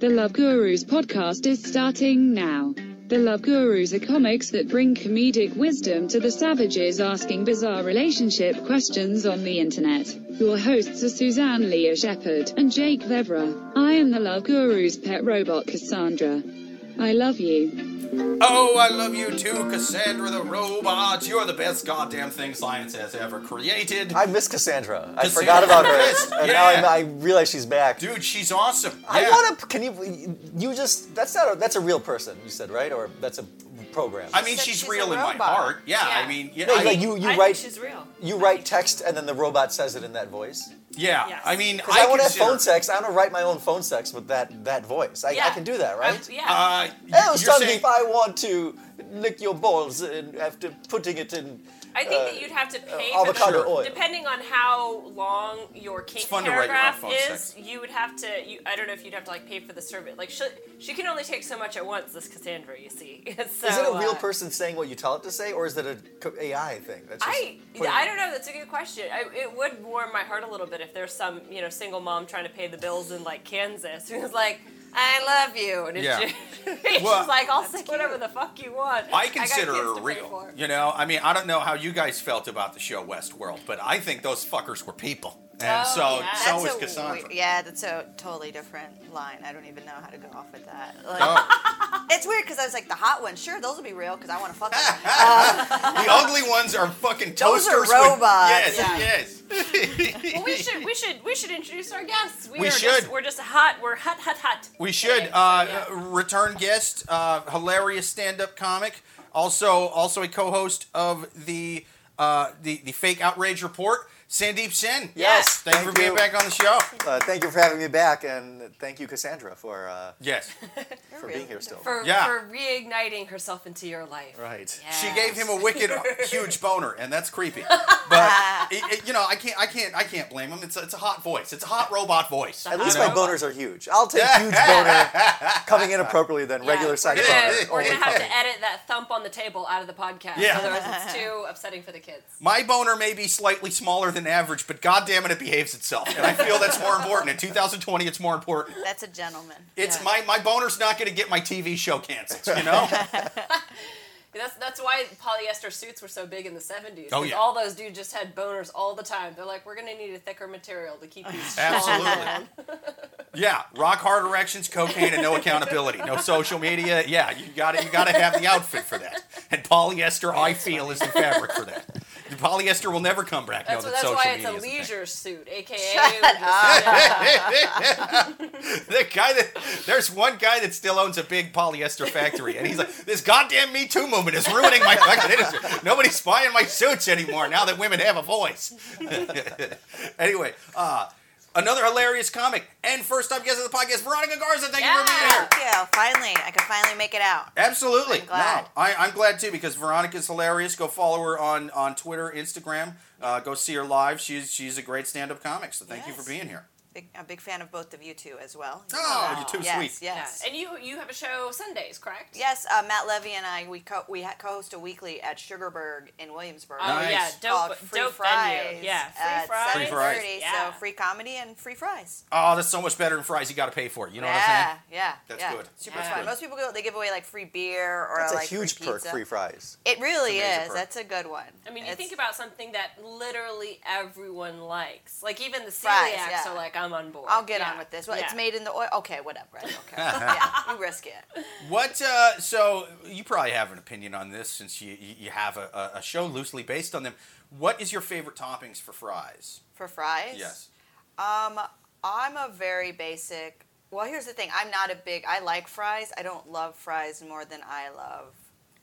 The Love Gurus podcast is starting now. The Love Gurus are comics that bring comedic wisdom to the savages asking bizarre relationship questions on the internet. Your hosts are Suzanne Lea Shepherd and Jake Vevera. I am the Love Gurus' pet robot Cassandra. I love you. Oh, I love you too, Cassandra the robot. You're the best goddamn thing science has ever created. I miss Cassandra. I forgot about her, and yeah. now I, I realize she's back. Dude, she's awesome. I want to. Can you? You just. That's not. A, that's a real person. You said right, or that's a program. I mean, said she's, she's real in my robot. heart. Yeah, Yeah. I mean, yeah, No, I, like you. You I write. think she's real. You write text, and then the robot says it in that voice. yeah. Yes. I mean, Because I, want to have consider- phone sex. I want to write my own phone sex with that that voice. I, I Yeah. can do that, right? Um, yeah. Uh, Hello, you're saying- Sandeep. I want to lick your balls and after putting it in. I think uh, that you'd have to pay uh, for the, oil. depending on how long your kink fun to write your own paragraph phone is. sex. You would have to. You, I don't know if you'd have to like pay for the survey. Like she, she can only take so much at once. This Cassandra, you see. so, is it a real uh, person saying what you tell it to say, or is it a AI thing? That's just I I don't know. That's a good question. I, it would warm my heart a little bit if there's some you know single mom trying to pay the bills in like Kansas who's like, I love you, and it's Yeah. just, she's Well, like, I'll say whatever the fuck you want. I consider kids her real. You know, I mean, I don't know how you guys felt about the show Westworld, but I think those fuckers were people, and Oh, so yeah. so That's is a Cassandra. weird- yeah, that's a totally different line. I don't even know how to go off with that. Like, Oh, It's weird because I was like, the hot ones, sure, those will be real because I want to fuck them. the ugly ones are fucking toasters. Those are robots. With, Yeah. yes, yes. Well, we should we should we should introduce our guests. We, We are should. Just, we're just hot. We're hot, hot, hot. We should. today. Uh, So, yeah. Return guest, uh, hilarious stand-up comic, also also a co-host of the uh, the the Fake Outrage Report, Sandeep Sen. Yes, Thank, you for thank being back on the show. Uh, thank you for having me back, and thank you, Cassandra, for uh, Yes, for being here still. for Yeah. for reigniting herself into your life. right. Yeah. she gave him a wicked huge boner, and that's creepy. But it, it- you know, I can't I can't I can't blame him. It's a, it's a hot voice. It's a hot robot voice. At least you my know? boners are huge. I'll take huge boner coming in appropriately than Yeah, regular size We're gonna, boner. we're gonna have to edit that thump on the table out of the podcast. Yeah. Otherwise, it's too upsetting for the kids. My boner may be slightly smaller than average, but goddamn it, it behaves itself, and I feel that's more important. In 2020, it's more important. That's a gentleman. It's Yeah. my my boner's not going to get my TV show canceled. You know. That's that's why polyester suits were so big in the 70s. Oh, 'cause yeah. All those dudes just had boners all the time. They're like, we're gonna need a thicker material to keep these strong Absolutely. down." Yeah, rock hard erections, cocaine, and no accountability, no social media. Yeah, you got to You got to have the outfit for that. And polyester, I feel, is the fabric for that. The polyester will never come back. That's, no, that's social why it's a is the leisure suit, aka Shut the guy that there's one guy that still owns a big polyester factory, and he's like, "This goddamn Me Too movement is ruining my fucking industry. Nobody's buying my suits anymore now that women have a voice." anyway, uh, another hilarious comic and first time guest of the podcast, Veronica Garza. Thank you for being here. Thank you. Finally, I could finally make it out. Absolutely. I'm glad. No, I, I'm glad too because Veronica's hilarious. Go follow her on on Twitter, Instagram. Uh, go see her live. She's she's a great stand-up comic. So thank you for being here. Big, a big fan of both of you two as well. Oh, you're too yes, sweet. Yeah. Yes. And you you have a show Sundays, correct? Yes, uh, Matt Levy and I we co- we ha- co-host a weekly at Sugarburg in Williamsburg. Oh Nice. yeah, called dope, Free dope Fries venue. Yeah, free fries. Free fries. 7:30, Yeah. So free comedy and free fries. Oh, that's so much better than fries. You got to pay for it. You know what I'm yeah, saying? yeah, yeah. That's yeah. good. Super That's fun. good. Most people go; they give away like free beer or That's a like huge free perk, pizza. free fries. It really It's a major is. perk. That's a good one. I mean, you think about something that literally everyone likes. Like even the celiacs Fries, are like, I'm on board. I'll get Yeah. on with this. Well, Yeah. it's made in the oil. Okay, whatever. I don't care. yeah, you risk it. What? Uh, so you probably have an opinion on this since you you you have a, a a show loosely based on them. What is your favorite toppings for fries? For fries? Yes. Um, I'm a very basic. Well, here's the thing. I'm not a big. I like fries. I don't love fries more than I love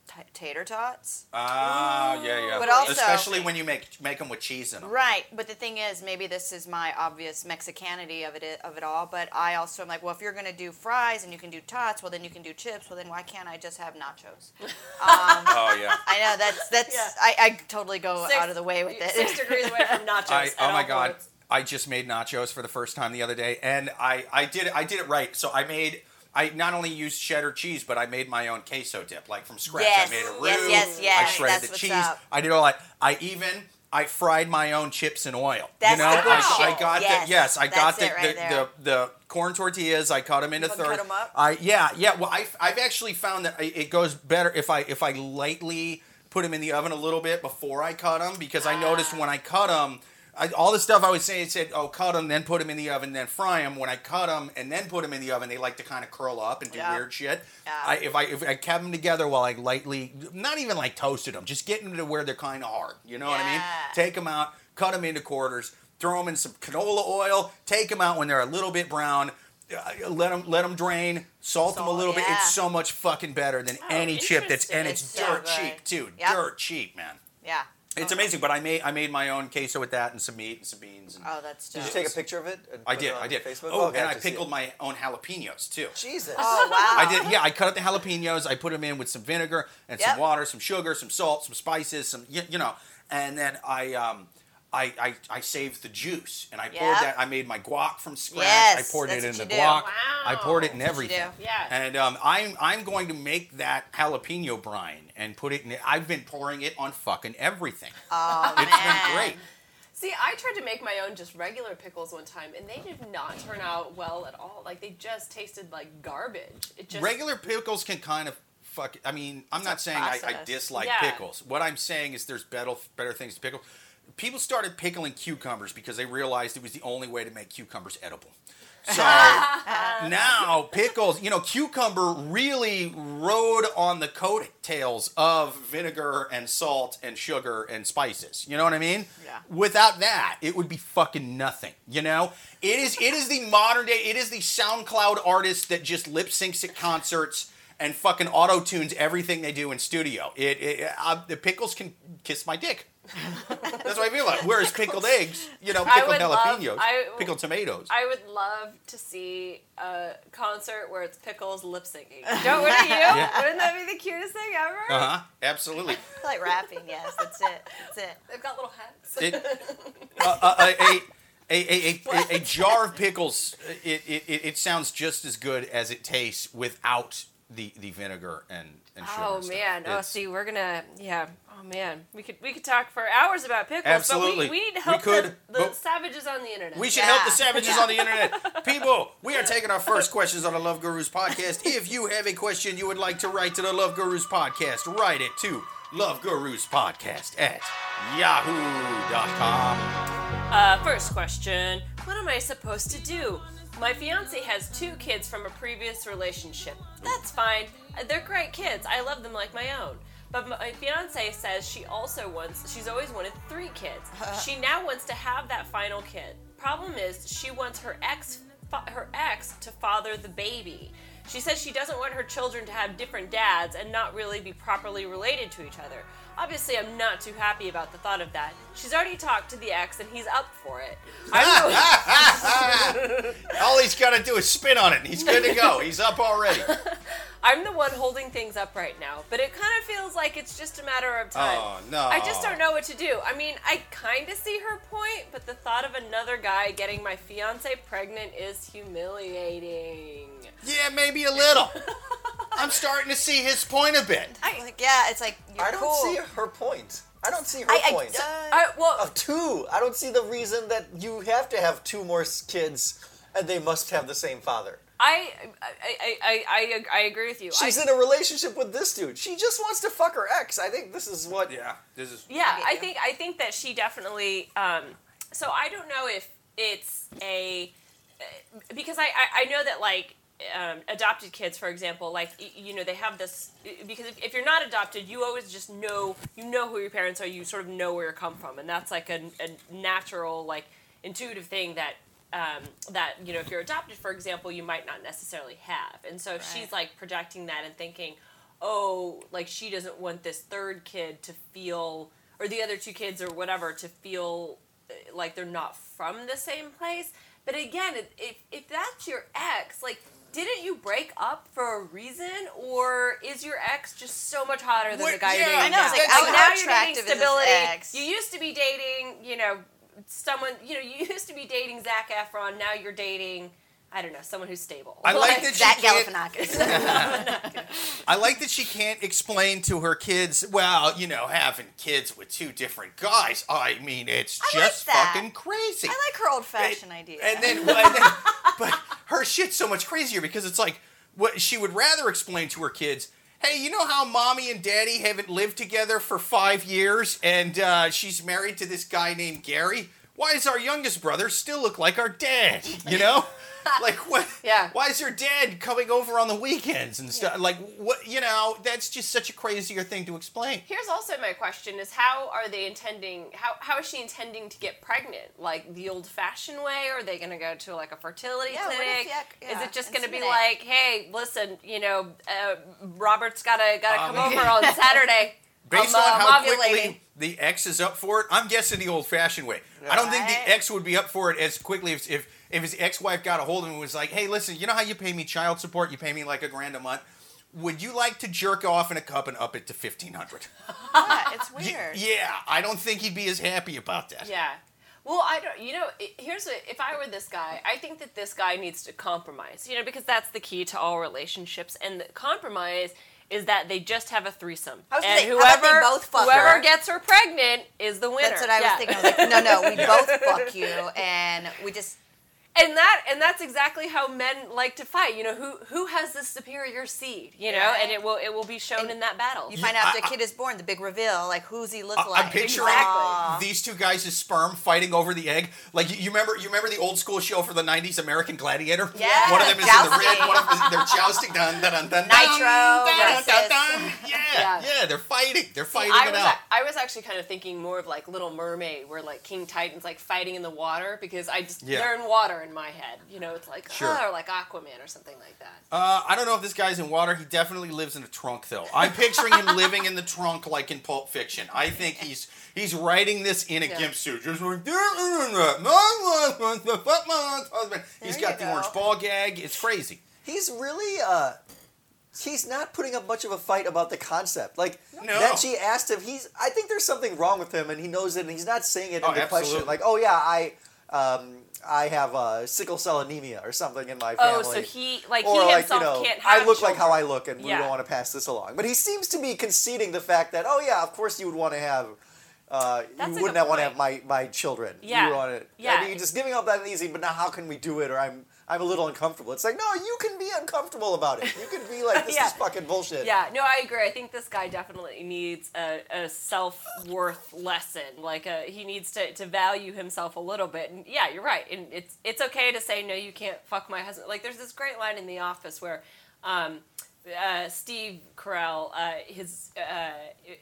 t- tater tots. Ah, yeah, yeah. But also- especially when you make make them with cheese in them. Right, but the thing is, maybe this is my obvious Mexicanity of it of it all. But I also am like, well, if you're gonna do fries and you can do tots, well then you can do chips. Well then why can't I just have nachos? Um, Oh yeah. I know that's that's Yeah. I, I totally go Six- out of the way with it. Six degrees away from nachos. I, oh my all god. points. I just made nachos for the first time the other day, and I, I did I did it right. So I made I not only used cheddar cheese, but I made my own queso dip, like from scratch. Yes, I made a roux. yes, yes, I shredded that's the cheese. up. I did all that. I even I fried my own chips in oil. That's you know, the good I, shit. I got Yes, the yes, I got that's the it right the, the the corn tortillas. I cut them into thirds. cut 'em up? I yeah yeah. Well, I I've actually found that it goes better if I if I lightly put them in the oven a little bit before I cut them because I noticed Ah. when I cut them. I, all the stuff I was saying, it said, "Oh, cut them, then put them in the oven, then fry them." When I cut them and then put them in the oven, they like to kind of curl up and do Yeah. weird shit. Yeah. I, if I if I kept them together while I lightly, not even like toasted them, just getting them to where they're kind of hard. You know what I mean? Yeah. Take them out, cut them into quarters, throw them in some canola oil, take them out when they're a little bit brown. Uh, let them let them drain, salt, them a Salt, little bit. It's so much fucking better than Oh, any chip that's and it's It's dirt good. cheap too. Yep. Dirt cheap, man. Yeah. It's Oh, amazing. But I made I made my own queso with that and some meat and some beans. And Oh, that's Did you take a picture of it? and I did, it I did. Facebook? Oh, Okay, and I have to see pickled my own jalapenos too. Jesus. Oh wow. I did, yeah. I cut up the jalapenos. I put them in with some vinegar and Yep. some water, some sugar, some salt, some spices, some you, you know. And then I, um, I, I, I saved the juice and I poured that. I made my guac from scratch. Yes, I poured it in the you guac. Wow. I poured it in That's everything. do. Yeah. And um, I'm I'm going to make that jalapeno brine and put it in. It. I've been pouring it on fucking everything. Oh It's man. been great. See, I tried to make my own just regular pickles one time, and they did not turn out well at all. Like they just tasted like garbage. It just Regular pickles can kind of fuck. I mean, I'm not saying I, I dislike Yeah. pickles. What I'm saying is there's better better things to pickle. People started pickling cucumbers because they realized it was the only way to make cucumbers edible. So now pickles, you know, cucumber really rode on the coattails of vinegar and salt and sugar and spices. You know what I mean? Yeah. Without that, it would be fucking nothing. You know, it is. It is the modern day. It is the SoundCloud artist that just lip syncs at concerts and fucking auto tunes everything they do in studio. It. it uh, the pickles can kiss my dick. That's what I feel like. Whereas pickled eggs, you know, pickled would love- jalapenos, I- pickled tomatoes. I would love to see a concert where it's pickles lip syncing. Don't wouldn't you? Wouldn't that be the cutest thing ever? Uh huh. Absolutely. Like rapping. Yes, that's it. That's it. They've got little hats. It, uh, uh, a, a, a, a, a, a jar of pickles. It, it, it it sounds just as good as it tastes without the, the vinegar and, and sugar. Oh and stuff. man! Oh, see, we're gonna yeah. Oh man, we could we could talk for hours about pickles, Absolutely. but we, we need to We help could, the, the savages on the internet. We should help the Yeah. savages on the internet. People, we are taking our first questions on the Love Gurus podcast. If you have a question you would like to write to the Love Gurus podcast, write it to Love Gurus podcast at yahoo.com. Uh, first question: What am I supposed to do? My fiance has two kids from a previous relationship. That's fine. They're great kids. I love them like my own. But my fiance says she also wants, she's always wanted three kids. she now wants to have that final kid. Problem is, she wants her ex, her ex to father the baby. She says she doesn't want her children to have different dads and not really be properly related to each other. Obviously, I'm not too happy about the thought of that. She's already talked to the ex and he's up for it. The, All he's got to do is spin on it. and He's good to go. He's up already. I'm the one holding things up right now, but it kind of feels like it's just a matter of oh, time. Oh, no. I just don't know what to do. I mean, I kind of see her point, but the thought of another guy getting my fiance pregnant is humiliating. Yeah, maybe a little. I'm starting to see his point a bit. I, like, yeah, it's like you're I don't cool. see her point. I don't see her I, I, point. uh, I, well, of two. I don't see the reason that you have to have two more kids and they must have the same father. I, I, I, I, I, I agree with you. She's I, in a relationship with this dude. She just wants to fuck her ex. I think this is what. Yeah, this is. Yeah, I I think I think that she definitely. Um, so I don't know if it's a because I I, I know that like. Um, adopted kids, for example, like you know, they have this because if, if you're not adopted, you always just know you know who your parents are. You sort of know where you come from, and that's like a, a natural, like intuitive thing that um, that you know, if you're adopted, for example, you might not necessarily have. And so she's like projecting that and thinking, oh, like she doesn't want this third kid to feel, or the other two kids or whatever to feel uh, like they're not from the same place. But again, if if that's your ex, like. Didn't you break up for a reason, or is your ex just so much hotter than What- the guy yeah, you're dating I know, now? like, Like, oh, now you're dating stability. ex? You used to be dating, you know, someone. You know, you used to be dating Zac Efron. Now you're dating, I don't know, someone who's stable. I like that she Zach can't- Galifianakis. I like that she can't explain to her kids, well, you know, having kids with two different guys. I mean, it's I just that. fucking crazy. I like her old-fashioned idea. And then, well, and then but her shit's so much crazier because it's like what she would rather explain to her kids. Hey, you know how mommy and daddy haven't lived together for five years, and uh, she's married to this guy named Gary. Why does our youngest brother still look like our dad? You know, like what? Yeah. Why is your dad coming over on the weekends and stuff? Like what? You know, that's just such a crazier thing to explain. Here's also my question: Is how are they intending? How how is she intending to get pregnant? Like the old-fashioned way, or are they going to go to like a fertility Yeah, what if clinic? you ac- is it just going to be inseminate? like, hey, listen, you know, uh, Robert's got to got to Um, come over on Saturday. Based I'm, uh, on how ovulating." quickly the ex is up for it, I'm guessing the old-fashioned way. I don't think the ex would be up for it as quickly if if, if his ex-wife got a hold of him and was like, "Hey, listen, you know how you pay me child support? You pay me like a grand a month. Would you like to jerk off in a cup and up it to fifteen hundred? yeah, it's weird. Yeah, I don't think he'd be as happy about that. Yeah. Well, I don't. You know, here's what if I were this guy, I think that this guy needs to compromise. You know, because that's the key to all relationships, and the compromise is that they just have a threesome, and say, how about they whoever whoever her? gets her pregnant is the winner. That's what I Yeah. was thinking. I was like, no, no, we both fuck you, and we just and that and that's exactly how men like to fight. You know, who who has the superior seed? You know, Right. and it will it will be shown And in that battle. you find out I- the kid is born. The big reveal, like who's he look I- like? I'm picturing Exactly. these two guys' sperm fighting over the egg. Like you, you remember, you remember the old school show for the '90s, American Gladiator. Yeah, One of them is in the red. One of them is they're jousting. Dun, dun, dun, dun, Nitro dun, dun, dun, versus- dun. Yeah, Yeah. yeah, they're fighting. They're fighting I it was, out. I was actually kind of thinking more of like Little Mermaid, where like King Triton's like fighting in the water because I just Yeah. they're in water in my head. You know, it's like Sure. ah, or like Aquaman or something like that. Uh, I don't know if this guy's in water. He definitely lives in a trunk, though. I'm picturing him living in the trunk like in Pulp Fiction. I think he's he's writing this in a Yeah. gimp suit, just like husband. He's There got the go. orange ball gag. It's crazy. He's really uh he's not putting up much of a fight about the concept. Like No. that she asked him, he's I think there's something wrong with him and he knows it and he's not saying it Oh, in the question. Like, oh yeah, I um I have uh, sickle cell anemia or something in my family. Oh, so he like or he like himself you know, can't have I look like how I look, and we don't want to pass this along. But he seems to be conceding the fact that, oh yeah, of course you would want to have, uh, you wouldn't want to have my my children. Yeah. you want it. Yeah. I mean, just giving up that easy. But now, how can we do it? Or I'm I'm a little uncomfortable. It's like, no, you can be uncomfortable about it. You can be like, this Yeah. is fucking bullshit. Yeah, no, I agree. I think this guy definitely needs a, a self worth lesson. Like, a, he needs to, to value himself a little bit. And yeah, you're right. And it's it's okay to say no. You can't fuck my husband. Like, there's this great line in The Office where. Um, uh, Steve Carell, uh, his uh,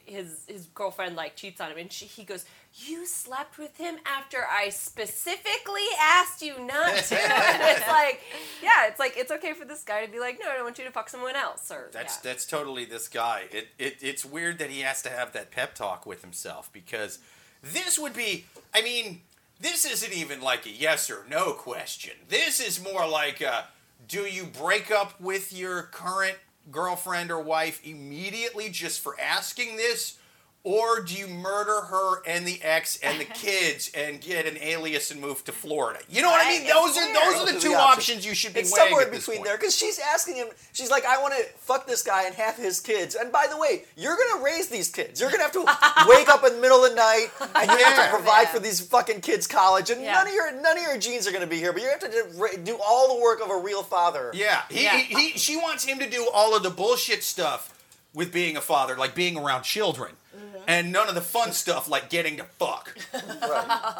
his his girlfriend like cheats on him, and she, he goes, "You slept with him after I specifically asked you not to." and it's like, yeah, it's like it's okay for this guy to be like, "No, I don't want you to fuck someone else." Or That's yeah. that's totally this guy. It, it it's weird that he has to have that pep talk with himself because this would be. I mean, this isn't even like a yes or no question. This is more like a, do you break up with your current girlfriend or wife immediately just for asking this? Or do you murder her and the ex and the kids and get an alias and move to Florida? You know what I Right, mean? Those are those are Those the two the options. options. you should be It's weighing somewhere at in this between point. there because she's asking him. She's like, I want to fuck this guy and have his kids. And by the way, you're gonna raise these kids. You're gonna have to wake up in the middle of the night and you have to provide Yeah. for these fucking kids' college. And Yeah. none of your none of your genes are gonna be here. But you have to do, do all the work of a real father. Yeah, he, Yeah. He, he she wants him to do all of the bullshit stuff with being a father, like being around children. and none of the fun stuff like getting to fuck. Right.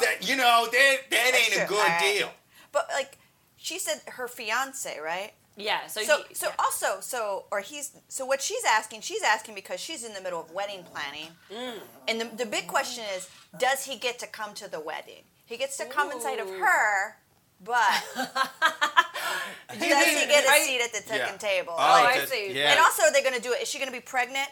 that you know that that That's ain't a good Alright. deal. But like, she said her fiance, right? Yeah. So So, he, so yeah. also, so or he's so what she's asking, she's asking because she's in the middle of wedding planning, Mm. and the the big question is, does he get to come to the wedding? He gets to come inside of her, but does he get a seat at the Yeah. second table? Oh, Like, I see. Yeah. And also, are they're going to do it. Is she going to be pregnant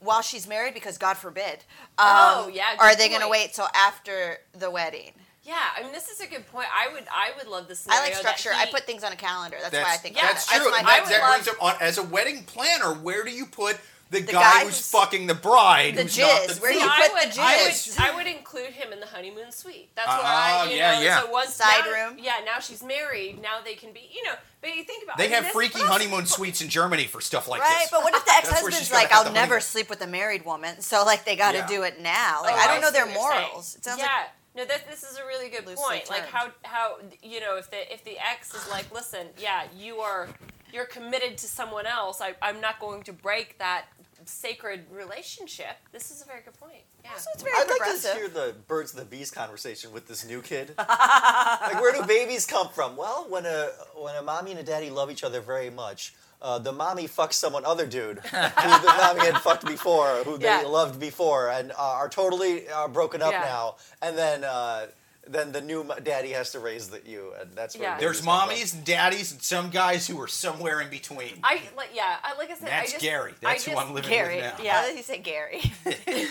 while she's married? Because God forbid. Um, Oh, yeah, Or are they going to wait till after the wedding? yeah. I mean, this is a good point. I would I would love this. I like structure. I put things on a calendar. That's, why I think yeah, that's that. true. my and I that, would that love- brings up on, as a wedding planner, where do you put the, The guy, guy who's, who's- fucking the bride. the who's not jizz, the where See, you I put would, the I jizz. would, I would include him in the honeymoon suite. That's where Ah, I, you yeah, know, yeah. So once Side now- room. Yeah, now she's married. Now they can be, you know. But you think about They I mean, have freaky but also- honeymoon suites in Germany for stuff like Right, this. but what if the ex-husband's like, I'll never honeymoon. sleep with a married woman, so like they got to Yeah. do it now. Like Oh, I don't know their what you're saying. morals. It sounds yeah. like no, this this is a really good Loosely point. Like how how you know if the if the ex is like, listen, yeah, you are you're committed to someone else. I, I'm not going to break that sacred relationship. This is a very good point. Yeah. so it's very I'd like to hear the birds and the bees conversation with this new kid. like, where do babies come from? Well, when a when a mommy and a daddy love each other very much, uh, the mommy fucks someone other dude who the mommy had fucked before, who they Yeah. loved before, and uh, are totally uh, broken up Yeah. now. And then uh, then the new daddy has to raise the, you, and that's where Yeah. babies There's mommies and daddies and some guys who are somewhere in between. I like yeah. I like I said. That's I just, Gary. I That's who I'm living Gary. with now. Yeah. How did he say Gary?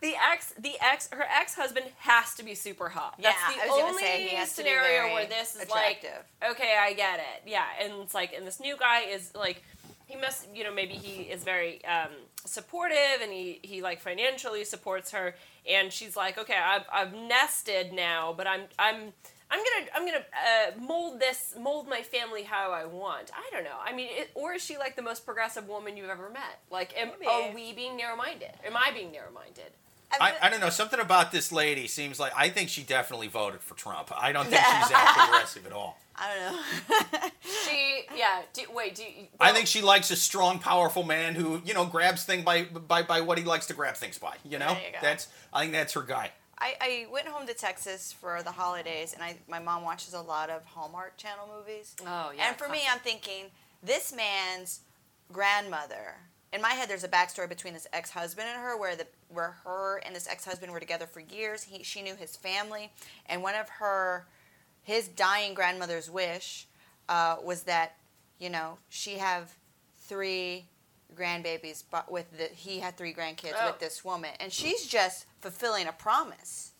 The ex, the ex, her ex-husband has to be super hot. Yeah, That's the I was only say he has to be scenario very where this is attractive. like, okay, I get it. Yeah, and it's like, and this new guy is like, he must, you know, maybe he is very um, supportive, and he he like financially supports her, and she's like, okay, I've I've nested now, but I'm I'm. I'm gonna, I'm gonna uh, mold this, mold my family how I want. I don't know. I mean, it, or is she like the most progressive woman you've ever met? Like, am, Maybe. are we being narrow-minded? Am I being narrow-minded? I, I don't know. Something about this lady seems like I think she definitely voted for Trump. I don't think she's that progressive at all. I don't know. She, yeah. Do, wait, do you, I think she likes a strong, powerful man who you know grabs thing by by by what he likes to grab things by. You know, There you go. that's I think that's her guy. I, I went home to Texas for the holidays, and I my mom watches a lot of Hallmark Channel movies. Oh, yeah, And for me. I'm thinking this man's grandmother. In my head, there's a backstory between this ex-husband and her, where the where her and this ex-husband were together for years. He she knew his family, and one of her his dying grandmother's wish uh, was that you know she have three grandbabies, but with the he had three grandkids Oh. with this woman, and she's just fulfilling a promise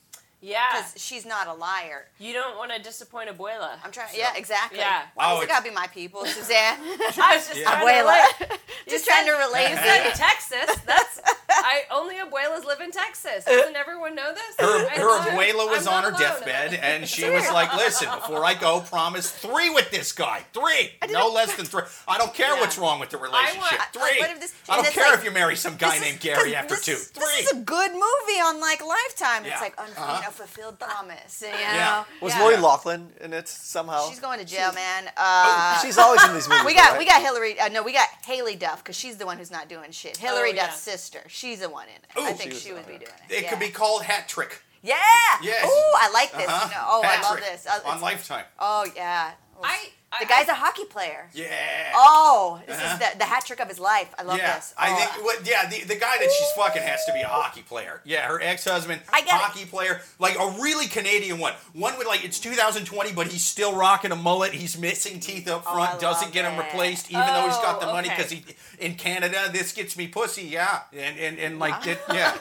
yeah. because she's not a liar. You don't want to disappoint Abuela. I'm trying. Yeah, exactly. Yeah. Why Oh, it gotta be my people, Suzanne? I was just Yeah. trying Abuela. relate. just trying to said- relate. You said Texas. That's I only abuelas live in Texas. Doesn't everyone know this? Her, her abuela was I'm on her alone. deathbed, and she was like, "Listen, before I go, promise three with this guy. Three, no less than three. I don't care Yeah. what's wrong with the relationship. like, three. what if this- I don't care like- if you marry some guy This is- named Gary 'cause after this, two. Three. This is a good movie on like Lifetime. Yeah. It's like un- Uh-huh. you know, fulfilled promise. You know? Yeah. Was Yeah. Lori Loughlin in it somehow? She's going to jail, man. Uh, She's always in these movies. we got right? we got Hilary. Uh, no, we got Haylie Duff because she's the one who's not doing shit. Hilary Oh, yeah. Duff's sister. She's the one in it. Ooh. I think She she would be doing it. it yeah. could be called Hat Trick. Yeah. Yes. Ooh, I like this. Uh-huh. Know, oh, I love Trick this. Uh, on Lifetime. Oh yeah. I- the guy's a hockey player. Yeah. Oh, this Uh-huh. is the, the hat trick of his life. I love yeah, this. I Oh. think. Well, yeah, the, the guy that she's fucking has to be a hockey player. Yeah, her ex husband, I get it. hockey player, like a really Canadian one. One with like it's 2020, but he's still rocking a mullet. He's missing teeth up Oh, front. I doesn't get him replaced, even though he's got the Oh, money okay. because he in Canada this gets me pussy. Yeah, and and, and like it, yeah,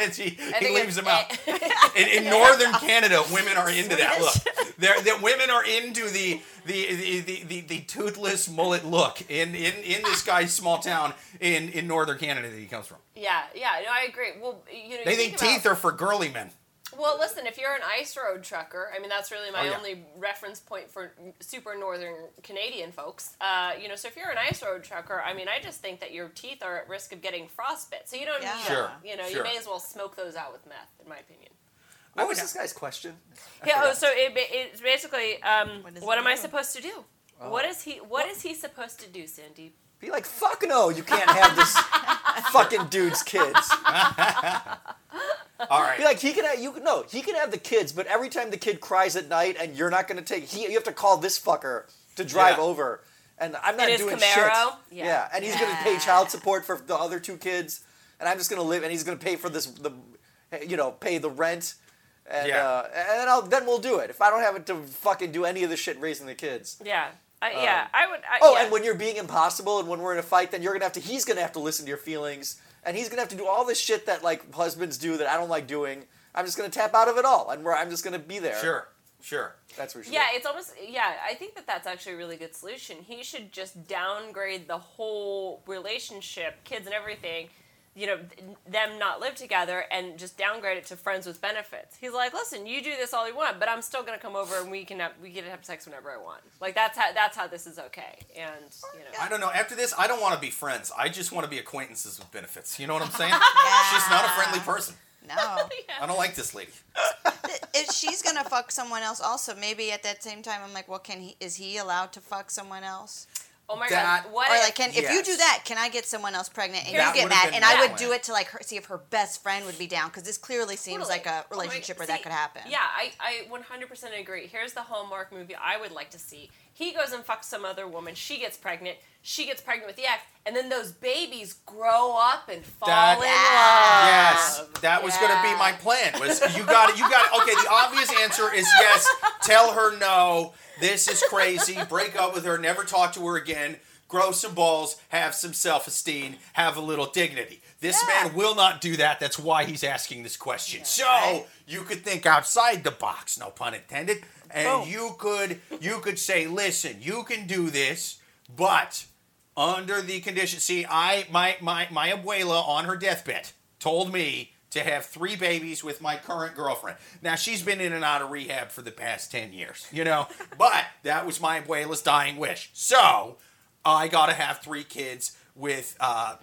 It's- he, he leaves it's- them out. in, in northern Canada, women are into that look. They're, that women are into the the, the, the, the, the toothless mullet look in, in, in this guy's small town in, in northern Canada that he comes from. Yeah, yeah, no, I agree. Well, you know, They you think about- teeth are for girly men. Well, listen, if you're an ice road trucker, I mean, that's really my Oh, yeah. only reference point for super northern Canadian folks. Uh, you know, so if you're an ice road trucker, I mean, I just think that your teeth are at risk of getting frostbite. So you don't Yeah. need, Sure, you know, sure. you may as well smoke those out with meth, in my opinion. What was would- this guy's question? I Yeah. Oh, so it, it's basically, um, What does what am I supposed to do? What is he? What is he supposed to do, Sandy? Be like, fuck no, you can't have this fucking dude's kids. All right. Be like, he can have, you can, no, he can have the kids, but every time the kid cries at night and you're not going to take, he, you have to call this fucker to drive Yeah. over. And I'm not In his doing Camaro? shit. Yeah. and he's going to pay child support for the other two kids, and I'm just going to live, and he's going to pay for this, the, you know, pay the rent, and Yeah. uh, and then, I'll, then we'll do it. If I don't have it to fucking do any of the shit raising the kids. Yeah. I, yeah. I would. I, Oh, yeah. and when you're being impossible, and when we're in a fight, then you're gonna have to. He's gonna have to listen to your feelings, and he's gonna have to do all this shit that like husbands do that I don't like doing. I'm just gonna tap out of it all, and where I'm just gonna be there. Sure. Sure. That's what Yeah, do. it's almost yeah. I think that that's actually a really good solution. He should just downgrade the whole relationship, kids and everything. You know, them not live together and just downgrade it to friends with benefits. He's like, listen, you do this all you want, but I'm still gonna come over and we can have we can have sex whenever I want. Like that's how that's how this is okay. And you know, I don't know. After this, I don't want to be friends. I just want to be acquaintances with benefits. You know what I'm saying? Yeah. She's not a friendly person. No. I don't like this lady. if she's gonna fuck someone else, also maybe at that same time, I'm like, well, can he? Is he allowed to fuck someone else? Oh my that- god, what? Or like, can if you do that, can I get someone else pregnant and That you get mad? And I would plan. do it to like her, see if her best friend would be down because this clearly seems Totally. like a Oh my- relationship where see, that could happen. Yeah, I, I 100% agree. Here's the Hallmark movie I would like to see. He goes and fucks some other woman. She gets pregnant. She gets pregnant with the ex, and then those babies grow up and fall That- in love. Yes, that was going to be my plan. Was you got it? You got it. Okay, the obvious answer is yes. Tell her no. This is crazy. Break up with her. Never talk to her again. Grow some balls. Have some self-esteem. Have a little dignity. This Yeah. man will not do that. That's why he's asking this question. so right. you could think outside the box. No pun intended. And Boom. you could you could say, listen, you can do this, but under the condition. See, I my my my abuela on her deathbed told me to have three babies with my current girlfriend. Now she's been in and out of rehab for the past ten years, you know. but that was my abuela's dying wish. So I got to have three kids with uh,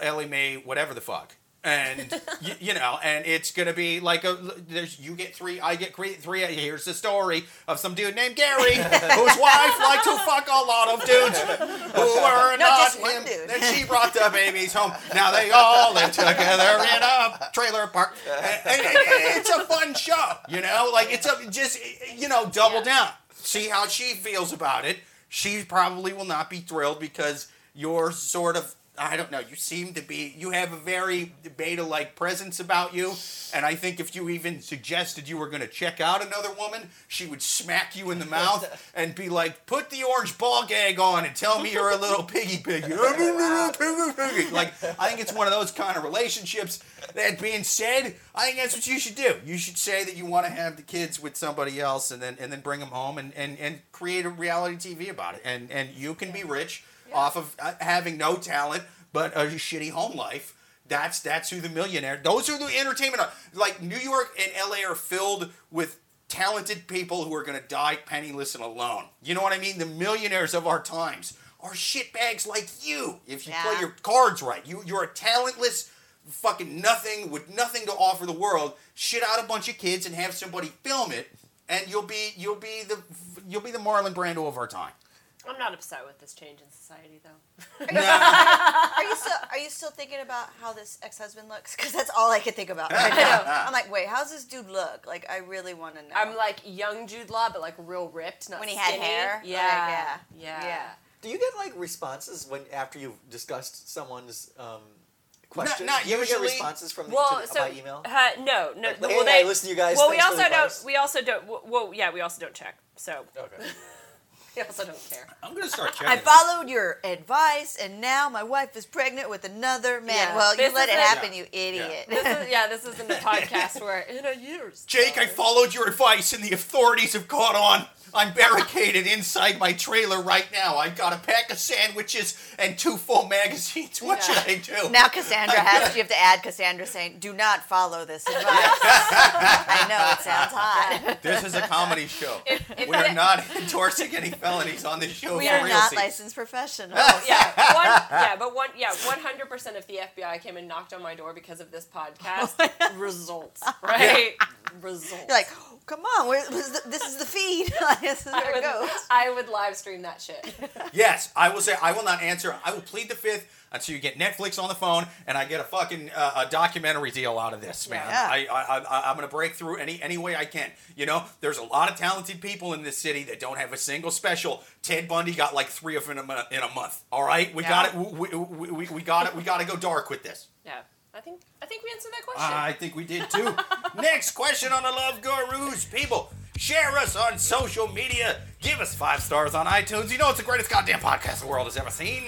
Ellie Mae, whatever the fuck. And you, you know, and it's gonna be like a there's you get three, I get three. three here's the story of some dude named Gary whose wife liked to fuck a lot of dudes who were No, not him. dude. Then she brought the babies home. Now they all live together in a trailer park. And, and- and it's a fun show, you know. Like it's a just you know double down. See how she feels about it. She probably will not be thrilled because you're sort of I don't know. You seem to be. You have a very beta-like presence about you, and I think if you even suggested you were going to check out another woman, she would smack you in the mouth and be like, "Put the orange ball gag on and tell me you're a little piggy piggy." I'm a little piggy piggy. Like I think it's one of those kind of relationships. That being said, I think that's what you should do. You should say that you want to have the kids with somebody else, and then and then bring them home and and and create a reality TV about it. And and you can be rich off of uh, having no talent but a shitty home life. That's that's who the millionaire. Those are the entertainment. Are. Like New York and LA are filled with talented people who are going to die penniless and alone. You know what I mean? The millionaires of our times are shitbags like you. If you play your cards right, you you're a talentless fucking nothing with nothing to offer the world. Shit out a bunch of kids and have somebody film it, and you'll be you'll be the you'll be the Marlon Brando of our time. I'm not upset with this change in society, though. Are you still Are you still thinking about how this ex husband looks? Because that's all I can think about right now. I'm like, wait, how's this dude look? Like, I really want to know. I'm like young Jude Law, but like real ripped, not When he had hair? Yeah, Like, yeah, yeah. Do you get like responses when after you've discussed someone''s um, question? not Do you ever get usually. responses from the, Well, to the, so by email? Uh, no, no. Like, well, hey, they listen, to you guys, Well, we thanks for also don't. We also don't. Well, yeah, we also don't check. So Okay. we also don't care. I'm gonna start checking. I followed your advice, and now my wife is pregnant with another man. Yeah. Well, you let it isn't- happen, you idiot. This is yeah. This isn't a podcast where in a year's. Jake, I followed your advice and the authorities have caught on. I'm barricaded inside my trailer right now. I've got a pack of sandwiches and two full magazines. What Yeah. should I do? Now Cassandra has you have to add Cassandra saying, "Do not follow this advice." I know it sounds hot. This is a comedy show. if we are that- not endorsing any felonies on this show. We for are real not seats. licensed professionals. yeah, one, yeah, but one, yeah, one hundred percent. If the FBI came and knocked on my door because of this podcast, results, right? Results. You're like, come on, where, where's the, this is the feed. this is I where it would, goes. I would live stream that shit. Yes, I will say I will not answer. I will plead the fifth until you get Netflix on the phone and I get a fucking uh, a documentary deal out of this, man. Yeah. I, I, I I'm gonna break through any any way I can. You know, there's a lot of talented people in this city that don't have a single special. Ted Bundy got like three of them in a, in a month. All right, we Yeah. got it. We, we, we, we got it. We got to go dark with this. Yeah, I think I think we answered that question. I think we did too. Next question on the Love Gurus. People, share us on social media. Give us five stars on iTunes. You know it's the greatest goddamn podcast the world has ever seen.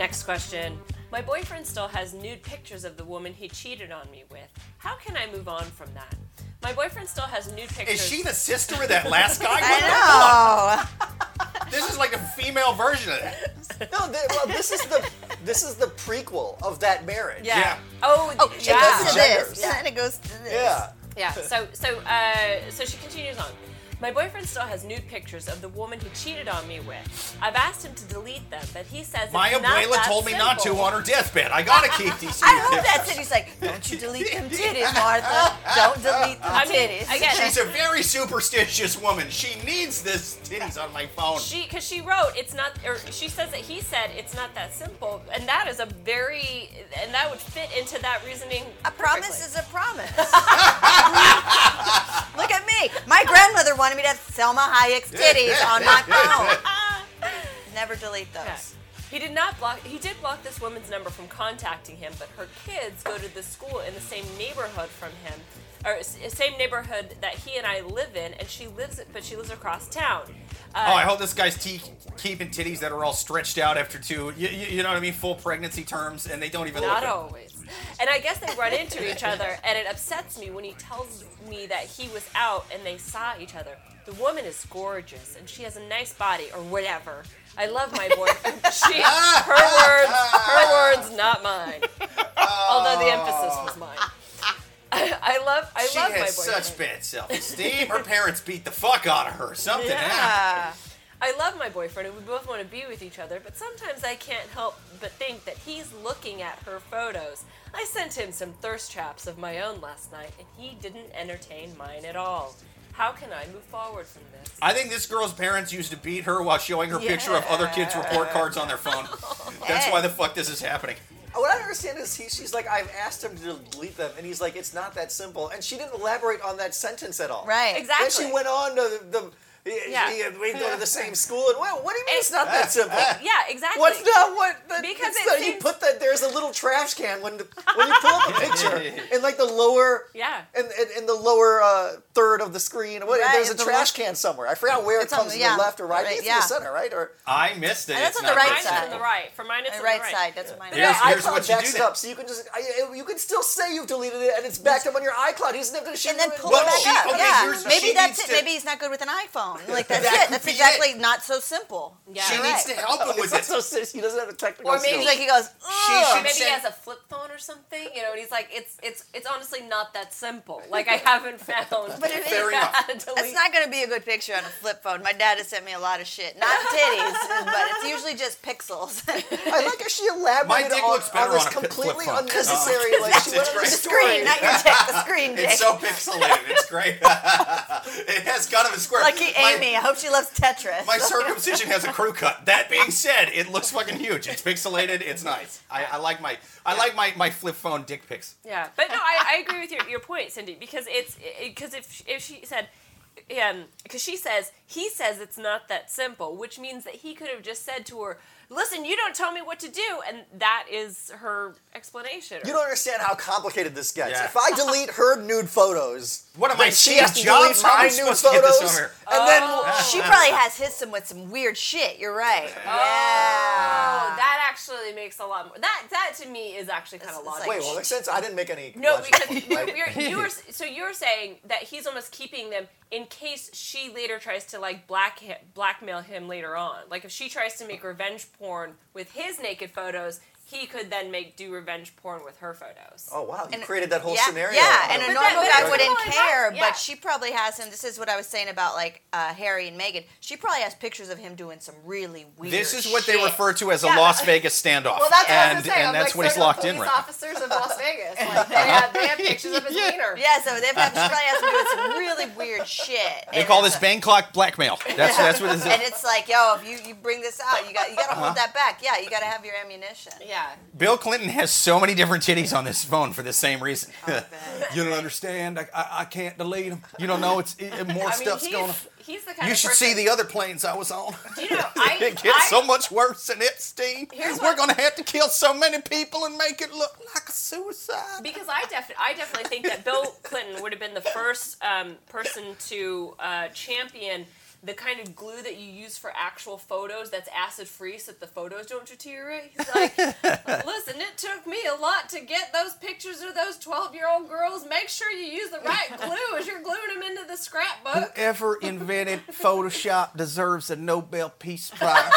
Next question. My boyfriend still has nude pictures of the woman he cheated on me with. How can I move on from that? My boyfriend still has nude pictures. Is she the sister of that last guy? I know. This is like a female version of that. No, th- well, this is the this is the prequel of that marriage. Yeah. Yeah. Oh, Oh, th- it yeah. goes to Genders. this, and it goes to this. Yeah. Yeah. So so uh, so she continues on. My boyfriend still has nude pictures of the woman he cheated on me with. I've asked him to delete them, but he says My it's not abuela that told me not to on her deathbed. I gotta keep these. I hope that's it. He's like, don't you delete them titties, Martha. Don't delete them I mean, titties. again, She's a very superstitious woman. She needs this titties on my phone. She, because she wrote, it's not, or she says that he said it's not that simple, and that is a very, and that would fit into that reasoning. A promise perfectly. is a promise. Look at me. My grandmother wanted me to have Salma Hayek's titties on my phone. Never delete those. Yeah. He did not block. He did block this woman's number from contacting him, but her kids go to the school in the same neighborhood from him, or same neighborhood that he and I live in, and she lives, but she lives across town. Uh, Oh, I hope this guy's te- keeping titties that are all stretched out after two. You, you, you know what I mean? Full pregnancy terms, and they don't even Not look. always. And I guess they run into each other, and it upsets me when he tells me that he was out and they saw each other. The woman is gorgeous, and she has a nice body, or whatever. I love my boyfriend. She, her words, her words, not mine. Although the emphasis was mine. I, I love, I She love my boyfriend. She has such bad self-esteem. Her parents beat the fuck out of her. Something happened. Yeah. I love my boyfriend and we both want to be with each other, but sometimes I can't help but think that he's looking at her photos. I sent him some thirst traps of my own last night and he didn't entertain mine at all. How can I move forward from this? I think this girl's parents used to beat her while showing her picture of other kids' report cards on their phone. That's why the fuck this is happening. What I don't understand is he, she's like, I've asked him to delete them, and he's like, it's not that simple. And she didn't elaborate on that sentence at all. Right. Exactly. Then she went on to the. Yeah. Yeah. we go to the same school, and well, what do you mean it's not that simple? Yeah, exactly. What's not what? The, Because it's it that you put that there's a little trash can when the, when you pull up a picture in like the lower Yeah. in, in, in the lower uh, third of the screen. What, Right, there's a the trash left- can somewhere. I forgot where It's it on comes the- to the left or right. right, It's yeah. in the center, right? Or I missed it. And that's It's on the right Mine is side. on the right. For mine, it's The on the right. side. That's what mine Here's- is. Yeah, here's iCloud what you backs do it up, so you can just I, you can still say you've deleted it, and it's backed up on your iCloud. He's never going to shoot And then pull Well, it back up. okay, yeah. Maybe that's it. Maybe he's not good with an iPhone. Like that's it. That's exactly not so simple. Yeah. She needs to help him with It's it. so. He doesn't have the technical Or maybe. Like he goes, She Maybe he has a flip phone or something, you know, and he's like, it's it's it's honestly not that simple. Like I haven't found. But it Fair is- enough. how It's not going to be a good picture on a flip phone. My dad has sent me a lot of shit. Not titties, but it's usually just pixels. I like how she elaborated dick on, looks on this on a flip completely phone. unnecessary. Oh. like she went on the the screen, not your dick. The screen dick. It's so pixelated. It's great. it has kind of a square. Lucky My- Amy. I hope she loves Tetris. My circumcision has a crew cut. That being said, it looks fucking huge. It's pixelated. It's nice. I, I like my I like my, my flip phone dick pics. Yeah, but no, I, I agree with your, your point, Cindy, because it's because if if she said, um, because she says he says it's not that simple, which means that he could have just said to her, "Listen, you don't tell me what to do," and that is her explanation. You don't understand how complicated this gets. Yeah. If I delete her nude photos, What am I, she has to Jobs? delete I my nude to get photos, over here? and then oh. she probably has his some with some weird shit. You're right. Oh, Yeah. that actually makes a lot more. That that to me is actually kind of It's- it's logical. like- wait, well, makes sense. I didn't make any. No, logical because point, you're, you're, you were so you're saying that he's almost keeping them in case she later tries to like black blackmail him later on. Like if she tries to make revenge porn with his naked photos, he could then make do revenge porn with her photos. Oh wow, you And- created that whole yeah, scenario. Yeah, and a But normal that- guy wouldn't care, fine, yeah. but she probably has him. This is what I was saying about like uh, Harry and Meghan. She probably has pictures of him doing some really weird. This is what they refer to as a Yeah. Las Vegas standoff. Well, that's what I and was and that's like, what he's do locked in right officers of Las Vegas. Like, they, have, they have pictures of his wiener. Yeah, so they've had, she probably has him doing some really weird shit. They call this Bangkok blackmail. That's that's what it is. And it's like, yo, if you, you bring this out, you got you got to hold that back. Yeah, you got to have your ammunition. Yeah. Bill Clinton has so many different titties on this phone for the same reason. you don't understand. I, I, I can't delete them. You don't know it's it, more I stuff's he's, going on. he's the kind You should see the other planes I was on. You know, I, it gets I, so much worse than Epstein. We're what- gonna have to kill so many people and make it look like a suicide. Because I definitely, I definitely think that Bill Clinton would have been the first um, person to uh, champion the kind of glue that you use for actual photos that's acid free so that the photos don't deteriorate. He's like, listen, it took me a lot to get those pictures of those 12 year old girls. Make sure you use the right glue as you're gluing them into the scrapbook. Whoever invented Photoshop deserves a Nobel Peace Prize.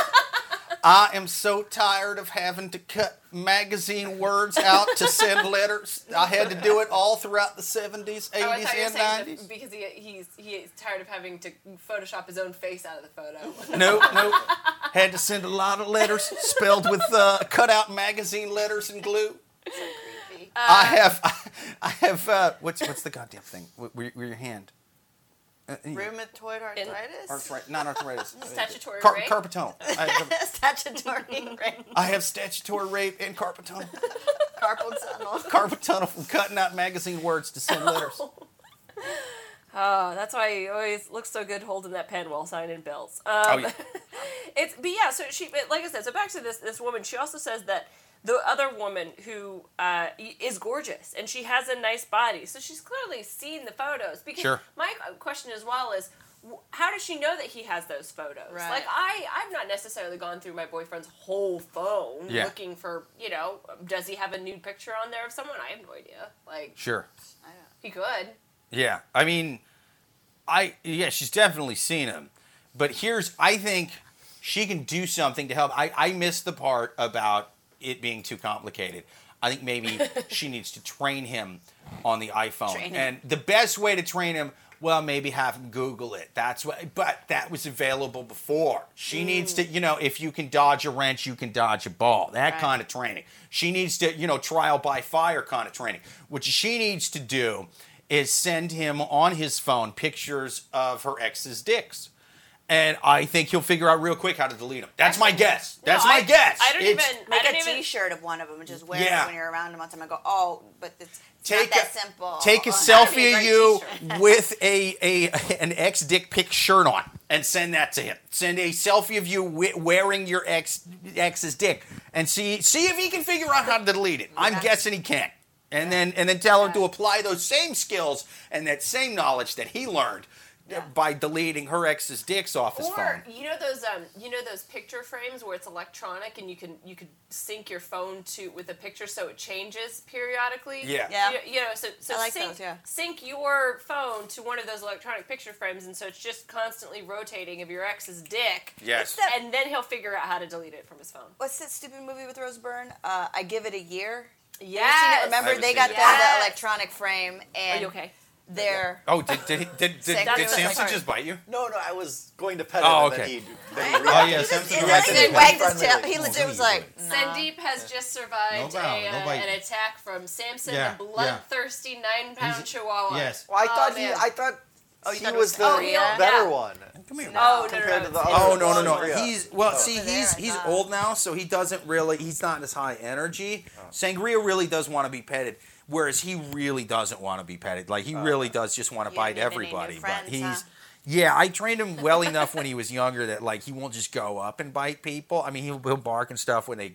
I am so tired of having to cut magazine words out to send letters. I had to do it all throughout the 70s, 80s, Oh, I thought you were and 90s. that because he, he's, he's tired of having to Photoshop his own face out of the photo. Nope, nope. Had to send a lot of letters spelled with uh, cut out magazine letters and glue. So creepy. I have, I have. Uh, what's what's the goddamn thing? Where, with your hand. Uh, Rheumatoid arthritis. arthritis, not arthritis. Statutory Car- rape? carpal I have, Statutory rape. I have statutory rape and carpal tunnel. Carpal tunnel. Carpal tunnel from cutting out magazine words to send letters. Oh, that's why he always looks so good holding that pen while signing bills. Um, Oh, yeah. it's but yeah. So she, but like I said, so back to this this woman. She also says that the other woman who uh, is gorgeous and she has a nice body, so she's clearly seen the photos. Because Sure. my question as well is. How does she know that he has those photos? Right. Like I, I've not necessarily gone through my boyfriend's whole phone Yeah. looking for, you know, does he have a nude picture on there of someone? I have no idea. Like Sure. he could. Yeah, I mean, I yeah, she's definitely seen him, but here's I think she can do something to help. I I missed the part about it being too complicated. I think maybe she needs to train him on the iPhone, and the best way to train him. Well, maybe have him Google it. That's what, but that was available before. She needs to, you know, if you can dodge a wrench, you can dodge a ball. That Right. kind of training. She needs to, you know, trial by fire kind of training. What she needs to do is send him on his phone pictures of her ex's dicks. And I think he'll figure out real quick how to delete them. That's my guess. That's No, my I- guess. I don't It's- even. Make I don't a even, T-shirt of one of them and just wear Yeah. it when you're around them all the time. I go, oh, but it's, it's Take not that a, simple. Take a Oh, selfie of you t-shirt. with a, a an ex dick pic shirt on and send that to him. Send a selfie of you wi- wearing your ex ex's dick and see see if he can figure out how to delete it. I'm guessing he can't. And then and then tell him to apply those same skills and that same knowledge that he learned uh, by deleting her ex's dicks off his Or phone. you know those um you know those picture frames where it's electronic and you can you could sync your phone to with a picture so it changes periodically. Yeah. Yeah. You, you know so so like sync those, yeah. sync your phone to one of those electronic picture frames and so it's just constantly rotating of your ex's dick. Yes. that- And then he'll figure out how to delete it from his phone. What's that stupid movie with Rose Byrne? Uh, I give it a year. Have you seen it? Yes. Remember haven't they got that Yes. the electronic frame Are and you okay? They're Oh, did did he- did, did, Sick. did, That's Samson sorry. just bite you? No, no, I was going to pet him, Oh, and then okay. he, then he Oh yeah, Samson just- right he there. wagged his tail. He legit was like, no. Sandeep has just survived No bow, a, no uh, bite. an attack from Samson, Yeah, the bloodthirsty nine-pound He's- chihuahua. yes. Well, I Oh, thought he, man. I thought Oh, you he thought it was was the Korea? better Yeah. one. Come here. Oh no, no, Compared no, to the other Oh no no no! Yeah. He's well. Oh. See, Over there, he's I he's thought. old now, so he doesn't really. He's not as high energy. Sangria really does want to be petted, whereas he really doesn't want to be petted. Like he oh, really does just want to bite don't even need everybody. new but he's huh? yeah. I trained him well enough when he was younger that like he won't just go up and bite people. I mean, he'll, he'll bark and stuff when they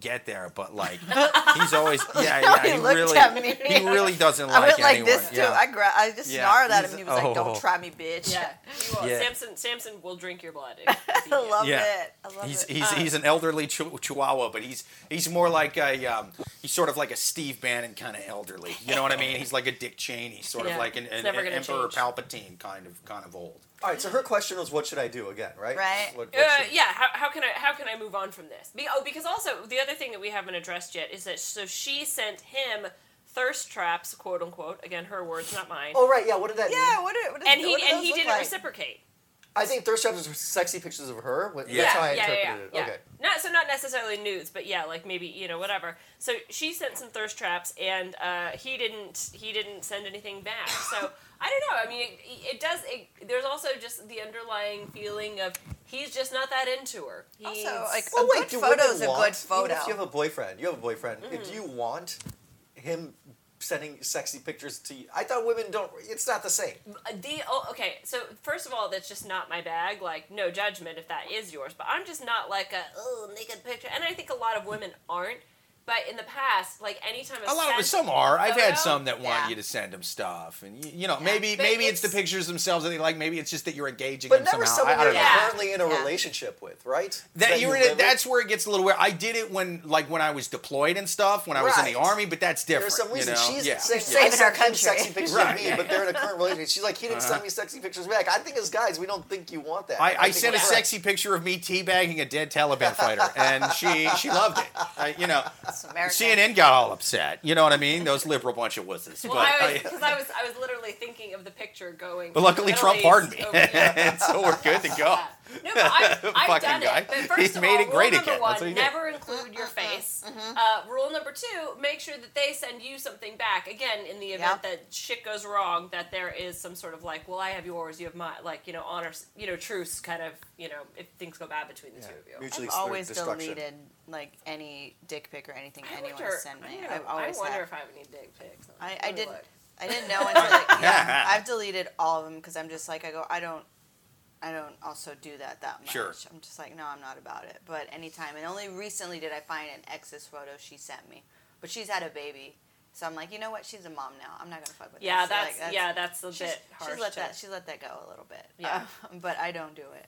get there, but like he's always yeah yeah. He He, really at me. he really doesn't like I like went like anyone. this too. yeah. I gra- I just Yeah, snarled at him. and He was like, oh. "Don't try me, bitch." Yeah, he will. Yeah. Samson, Samson will drink your blood. if- if he I love Yeah. it. I love He's it. he's he's an elderly chi- chihuahua, but he's he's more like a um, he's sort of like a Steve Bannon kind of elderly. You know what I mean? He's like a Dick Cheney, sort Yeah, of like an, an, an Emperor change. Palpatine kind of kind of old. All right, so her question was, "What should I do again?" Right? Right. What, what Uh, should- yeah, how, how can I how can I move on from this? Be, oh, because also the other thing that we haven't addressed yet is that so she sent him thirst traps, quote unquote. Again, her words, not mine. Oh right, yeah. What did that mean? yeah. What did, what did, and he what did and he didn't like? reciprocate. I think thirst traps are sexy pictures of her. What- Yeah. That's how I yeah, yeah, interpreted yeah, it. yeah. Okay. Not so not necessarily nudes, but yeah, like maybe you know whatever. So she sent some thirst traps, and uh, he didn't. He didn't send anything back. So I don't know. I mean, it, it does. It, there's also just the underlying feeling of he's just not that into her. He's, Also, like Well, a wait, good do photo is a good photo. If you have a boyfriend, you have a boyfriend. Mm-hmm. Do you want him sending sexy pictures to you? I thought women don't. It's not the same. the oh, okay. So first of all, that's just not my bag. Like no judgment if that is yours, but I'm just not like a oh naked picture. And I think a lot of women aren't. But in the past, like anytime A lot of sent some are. I've had some that want Yeah. you to send them stuff, and you, you know, maybe But maybe it's, it's- the pictures themselves that they like. Maybe it's just that you're engaging But them never somehow. someone I, I you're don't. Yeah. currently in a Yeah. relationship with, right? That you you're in live that's where it gets a little weird. I did it when like when I was deployed and stuff when I was in the army, but that's different. There's some reason you know? she's yeah. saying, Saving I sent our him country. sexy pictures Right, of me, but they're in a current relationship. She's like, he didn't Uh-huh. send me sexy pictures back. I think as guys, we don't think you want that. I, I sent a sexy picture of me teabagging a dead Taliban fighter, and she she loved it. You know, Uh, American. CNN got all upset. You know what I mean? Those liberal bunch of wusses. Well, but I was I- because I was I was literally thinking of the picture going. but luckily Trump East pardoned me, and so we're good to go. No, but I've, I've done guy. it. But first He's of made all, it great rule number again. one: That's what he did. never include your uh-huh, uh-huh. face. Mm-hmm. Uh, rule number two: make sure that they send you something back. Again, in the event Yeah. that shit goes wrong, that there is some sort of like, well, I have yours, you have mine, like you know, honor, you know, truce, kind of, you know, if things go bad between the two of you. Mutually I've always deleted like any dick pic or anything I anyone wonder, sent me. I, I've always I wonder had. if I have any dick pics. I, Let I didn't. look. I didn't know until like, yeah. I've deleted all of them because I'm just like I go. I don't. I don't also do that that much. Sure. I'm just like no, I'm not about it. But anytime, and only recently did I find an ex's photo she sent me, but she's had a baby, so I'm like, you know what? She's a mom now. I'm not gonna fuck with Yeah, this. that's, Like, yeah, that's a She's, bit harsh. she's let to- that she's let that go a little bit. Yeah. Uh, but I don't do it.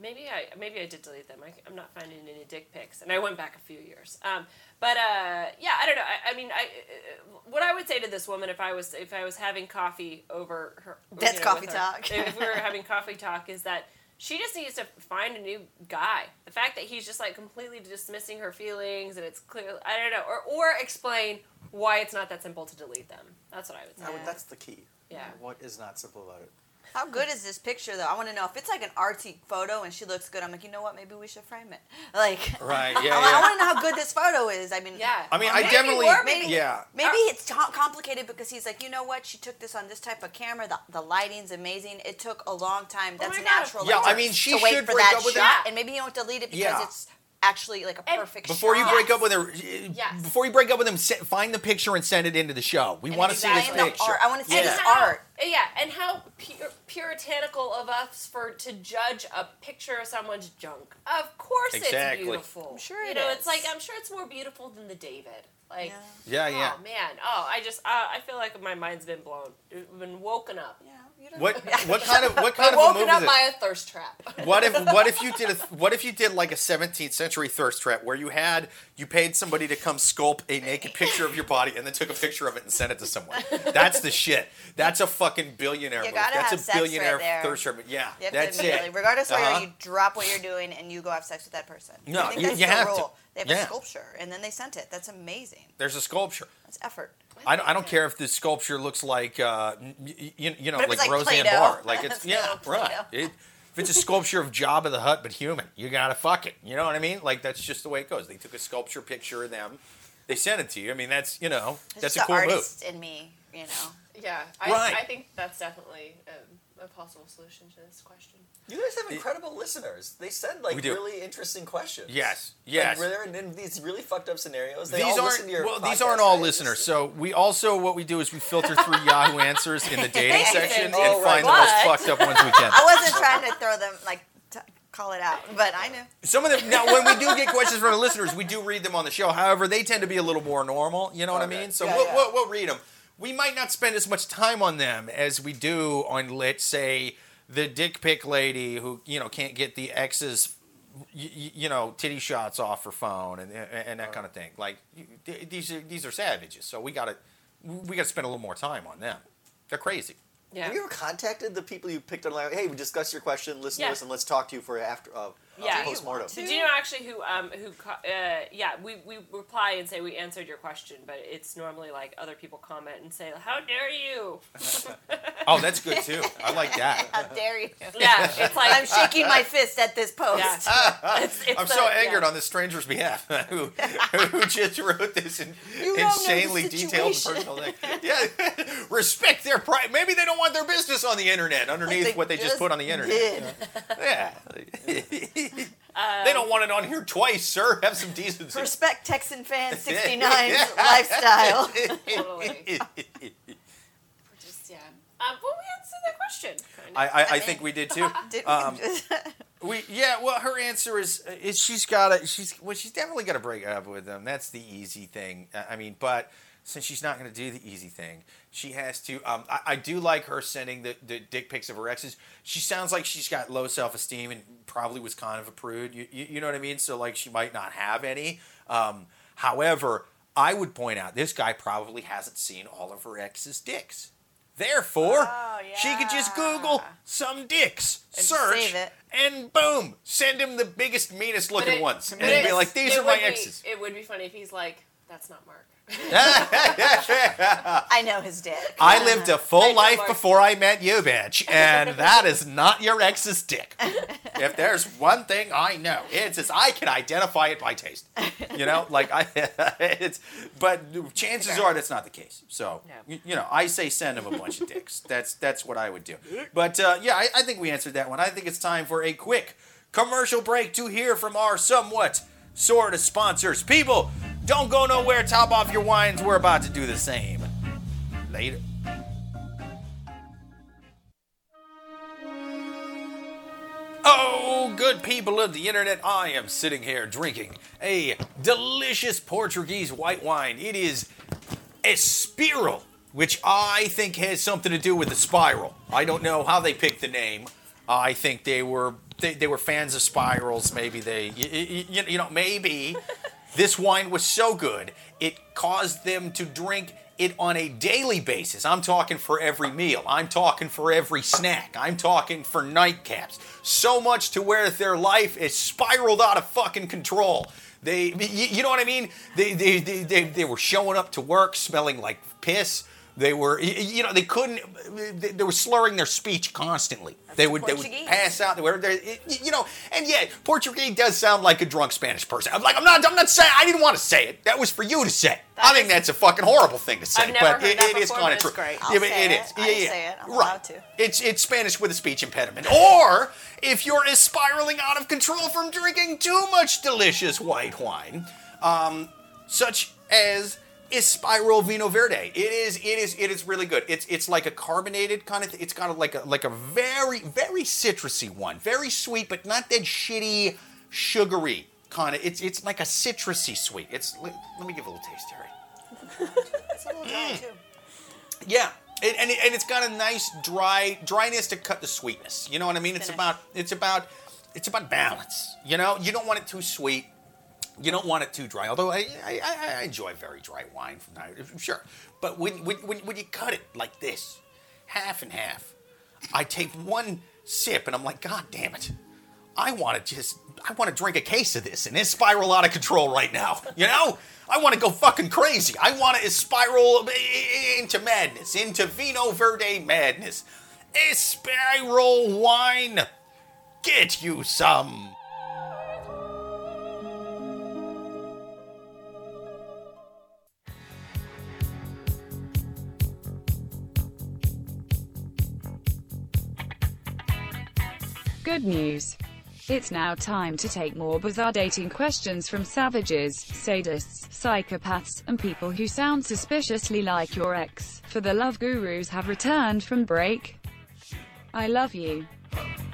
Maybe I maybe I did delete them. I, I'm not finding any dick pics, and I went back a few years. Um, but uh, yeah, I don't know. I, I mean, I uh, what I would say to this woman if I was if I was having coffee over her. That's you know, coffee with her, talk. if we were having coffee talk, is that she just needs to find a new guy. The fact that he's just like completely dismissing her feelings, and it's clear. I don't know, or or explain why it's not that simple to delete them. That's what I would say. I would- that's the key. Yeah. What is not simple about it? How good is this picture though? I want to know if it's like an artsy photo and she looks good. I'm like, you know what? Maybe we should frame it. Like, Right, I, yeah, I want to know how good this photo is. I mean, Yeah. I mean, Or I maybe definitely, we're- maybe- yeah. Maybe it's ta- complicated because he's like, you know what? She took this on this type of camera. The, the lighting's amazing. It took a long time. Oh That's my God. natural. Yeah, like, I mean, she to wait should for break that up with shot, him. and maybe you don't delete it because Yeah. it's actually like a And perfect Before you shot. break up with her, Yes. before you break up with him, se- find the picture and send it into the show. We want to see this picture. art. I want to see And this how- art. Yeah, and how pur- puritanical of us for to judge a picture of someone's junk. Of course, Exactly. it's beautiful. I'm sure you know. is. It's like I'm sure it's more beautiful than the David. Like, Yeah. Yeah, yeah. oh man, oh I just uh, I feel like my mind's been blown, been woken up. Yeah, you don't What what kind of what kind I've of a woken movie up is it? by a thirst trap. What if what if you did a what if you did like a 17th century thirst trap where you had you paid somebody to come sculpt a naked picture of your body and then took a picture of it and sent it to someone? That's the shit. That's a fucking billionaire You move. gotta That's have a sex right billionaire there. thirst trap. Yeah, You have that's immediately, it. regardless of Uh-huh. whether you drop what you're doing and you go have sex with that person. No, I think you- that's you the have to. rule. They have Yeah. a sculpture, and then they sent it. That's amazing. There's a sculpture. That's effort. I don't, I don't care if the sculpture looks like uh, you, you know like, like Roseanne Play-Doh, Barr. Like it's it's yeah right. It, if it's a sculpture of Jabba the Hutt but human, you gotta fuck it. You know what I mean? Like that's just the way it goes. They took a sculpture picture of them. They sent it to you. I mean that's you know It's that's a cool the move. in me, you know. Yeah, I, Right. I think that's definitely um, a possible solution to this question. You guys have incredible listeners. They send like really interesting questions. Yes, Like, yes. they're in, in these really fucked up scenarios. They these all aren't listen to your well. These aren't all right? listeners. So we also what we do is we filter through Yahoo Answers in the dating section Oh, and right. find the most fucked up ones we can. I wasn't trying to throw them like t- call it out, but I knew. Some of them now, when we do get questions from the listeners, we do read them on the show. However, they tend to be a little more normal. You know what I mean? So Yeah, we'll, yeah. We'll, we'll read them. We might not spend as much time on them as we do on, let's say, the dick pic lady who you know can't get the ex's, you, you know, titty shots off her phone and and that kind of thing. Like these are these are savages. So we gotta we gotta spend a little more time on them. They're crazy. Yeah. Have you ever contacted the people you picked on? Like, hey, we discussed your question. Listen Yeah. to us, and let's talk to you for after uh, Yeah. uh, postmortem. Do Did you know actually who um who uh yeah we we reply and say we answered your question but it's normally like other people comment and say how dare you Oh, that's good too. I like that. How dare you? yeah it's like I'm shaking my fist at this post. yeah it's, it's I'm the- so angered yeah. on this stranger's behalf who, who just wrote this in, You don't know the insanely detailed personal thing. Yeah, respect their pride. Maybe they don't want their business on the internet underneath They what they just just put on the internet. did. Yeah. They don't want it on here twice, sir. Have some decency. Respect Texan fan 69's lifestyle. Totally. Just yeah. Um, well, we answered that question. Kind of. I, I, I mean- think we did too. Did Um, we just, we yeah. Well, her answer is is she's got to she's well she's definitely got to break up with them. That's the easy thing. I I mean, but since she's not going to do the easy thing, she has to. Um, I, I do like her sending the, the dick pics of her exes. She sounds like she's got low self esteem and probably was kind of a prude. You, you, you know what I mean? So like she might not have any. Um, however, I would point out this guy probably hasn't seen all of her exes' dicks. Therefore, Oh, she could just. Google some dicks, And search, save it. and boom, send him the biggest, meanest looking it- ones, and but he'd be like, "These are my be- exes." It would be funny if he's like, "That's not Mark." I know his dick. I lived a full life before I met you, bitch, and that is not your ex's dick. If there's one thing I know, it's is I can identify it by taste. You know, like I, it's, but chances are that's not the case. So, No. you, you know, I say send him a bunch of dicks. That's that's what I would do. But uh, yeah, I, I think we answered that one. I think it's time for a quick commercial break to hear from our somewhat sort of sponsors. People, don't go nowhere. Top off your wines. We're about to do the same. Later. Oh, good people of the internet, I am sitting here drinking a delicious Portuguese white wine. It is Espiral, which I think has something to do with the spiral. I don't know how they picked the name. I think they were they, they were fans of spirals. Maybe they you, you, you know maybe this wine was so good it caused them to drink it on a daily basis. I'm talking for every meal. I'm talking for every snack. I'm talking for nightcaps. So much to where their life is spiraled out of fucking control. They, you, you know what I mean? They, they, they, they, they were showing up to work smelling like piss. They were, you know, they couldn't. They, they were slurring their speech constantly. they would, they would pass out. They were, they, you know, and yeah, Portuguese does sound like a drunk Spanish person. I'm like, I'm not, I'm not saying. I didn't want to say it. That was for you to say. I think that's a fucking horrible thing to say. I've never but heard it, that it is kind of true. great. I'll yeah, say it it. is. I Yeah, yeah. say it. I'm right. allowed to. It's it's Spanish with a speech impediment. Or if you're spiraling out of control from drinking too much delicious white wine, um, such as Espiral Vino Verde. It is it is it is really good. It's it's like a carbonated kind of. It's got a, like a like a very very citrusy one, very sweet, but not that shitty sugary kind of. It's it's like a citrusy sweet. It's let, let me give a little taste, Terry. It's a little dry mm. too. Yeah. It, and, it, and it's got a nice dry dryness to cut the sweetness. You know what I mean? It's Finish. about it's about it's about balance. You know, you don't want it too sweet. You don't want it too dry. Although I, I, I- enjoy very dry wine from time sure. But when, when, when, when you cut it like this, half and half, I take one sip and I'm like, God damn it. I want to just, I want to drink a case of this and it's spiral out of control right now. You know? I want to go fucking crazy. I want to spiral into madness, into Vino Verde madness. A spiral wine. Get you some. Good news. It's now time to take more bizarre dating questions from savages, sadists, psychopaths, and people who sound suspiciously like your ex. For the love gurus have returned from break. I love you.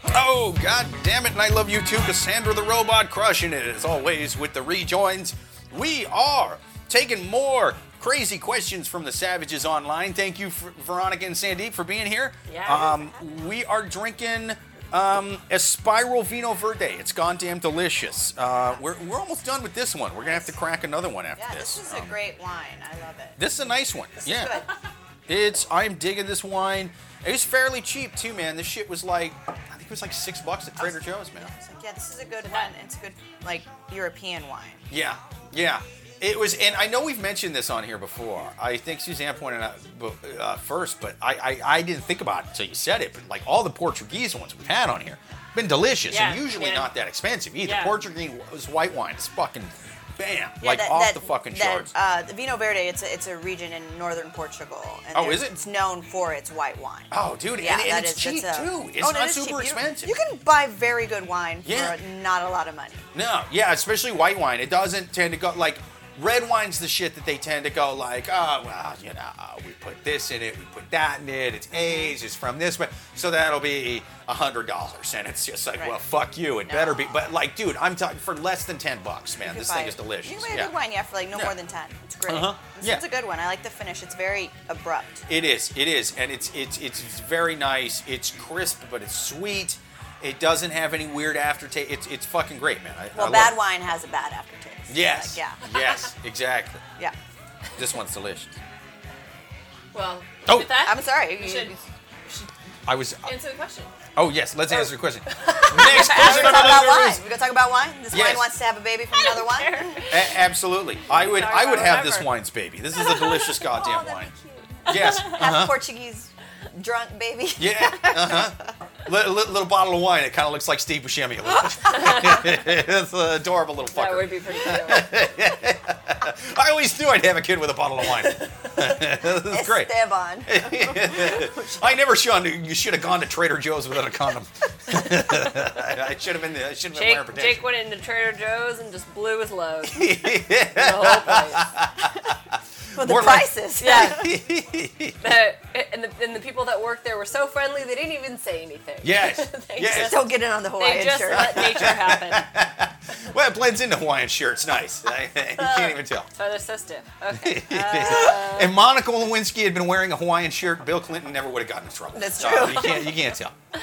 Oh, god damn it, and I love you too, Cassandra the Robot, crushing it as always with the rejoins. We are taking more crazy questions from the Savages online. Thank you, for, Veronica and Sandeep, for being here. Yeah. Um, we are drinking um, a Spiral Vino Verde. It's goddamn delicious. Uh, we're, we're almost done with this one. We're going to have to crack another one after this. Yeah, this. this is a Um, great wine. I love it. this is a nice one. This yeah. It's I'm digging this wine. It was fairly cheap too, man. This shit was like I think it was like six bucks at Trader Joe's, man. Like, yeah, this is a good one. It's a good, like, European wine. Yeah, yeah. It was, and I know we've mentioned this on here before. I think Suzanne pointed out uh, first, but I, I I didn't think about it until you said it. But like all the Portuguese ones we've had on here, been delicious and usually yeah. not that expensive either. Yeah. Portuguese white wine is fucking bam, Yeah, like that- off that- the fucking that, charts. Uh, the Vino Verde, it's a, it's a region in northern Portugal. And Oh, is it? It's known for its white wine. oh, dude, yeah, and, and that it's is- cheap a- too. It's Oh, and it not super cheap. Expensive. You, can buy very good wine Yeah. for not a lot of money. No, yeah, especially white wine. It doesn't tend to go like red wine's the shit that they tend to go like, oh well, you know, we put this in it, we put that in it. It's aged, it's from this, but so that'll be a hundred dollars, and it's just like, Right. well, fuck you. It No. better be. But like, dude, I'm talking for less than ten bucks, man. This thing buy- is delicious. You can buy a Yeah. good wine, yeah, for like no Yeah. more than ten. It's great. Uh-huh. This Yeah. one's a good one. I like the finish. It's very abrupt. It is. It is, and it's it's it's very nice. It's crisp, but it's sweet. It doesn't have any weird aftertaste. It's it's fucking great, man. I, I Well, love bad it. wine has a bad aftertaste. Yes. Like, yeah. yes. Exactly. Yeah. This one's delicious. Well, Oh. with that, I'm sorry. you you- should I was. answer the question. Oh yes. Let's answer the question. Next We're question. gonna talk about wine. We're gonna talk about wine. This Yes. wine wants to have a baby from another wine. A- absolutely. I would. I would about have this wine's baby. This is a delicious goddamn Oh, that'd wine. be cute. Yes. Half Uh-huh. Portuguese drunk baby. Yeah. Uh huh. Li- li- little bottle of wine. It kind of looks like Steve Buscemi a little bit. it's an adorable little fucker. That would be pretty cute. I always knew I'd have a kid with a bottle of wine. this is great. Esteban. I never should. You should have gone to Trader Joe's without a condom. I should have been. There. I should have been Jake, wearing protection. Jake went into Trader Joe's and just blew his load. the whole place. Well, the More like- prices. Yeah. The- and, the, and the people that worked there were so friendly, they didn't even say anything. Yes. They yes. just- Don't get in on the Hawaiian They Hawaiian just shirt. let nature happen. Well, it blends into Hawaiian shirts. Nice. I- you can't even tell. So they're so stiff. Okay. if Monica Lewinsky had been wearing a Hawaiian shirt, Bill Clinton never would have gotten in trouble. That's So true. you can't. You can't tell. All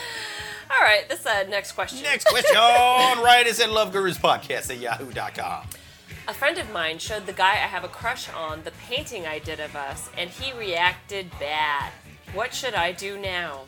right. This uh, next question. Next question. right is at Love Gurus Podcast at yahoo.com. A friend of mine showed the guy I have a crush on the painting I did of us, and he reacted bad. What should I do now?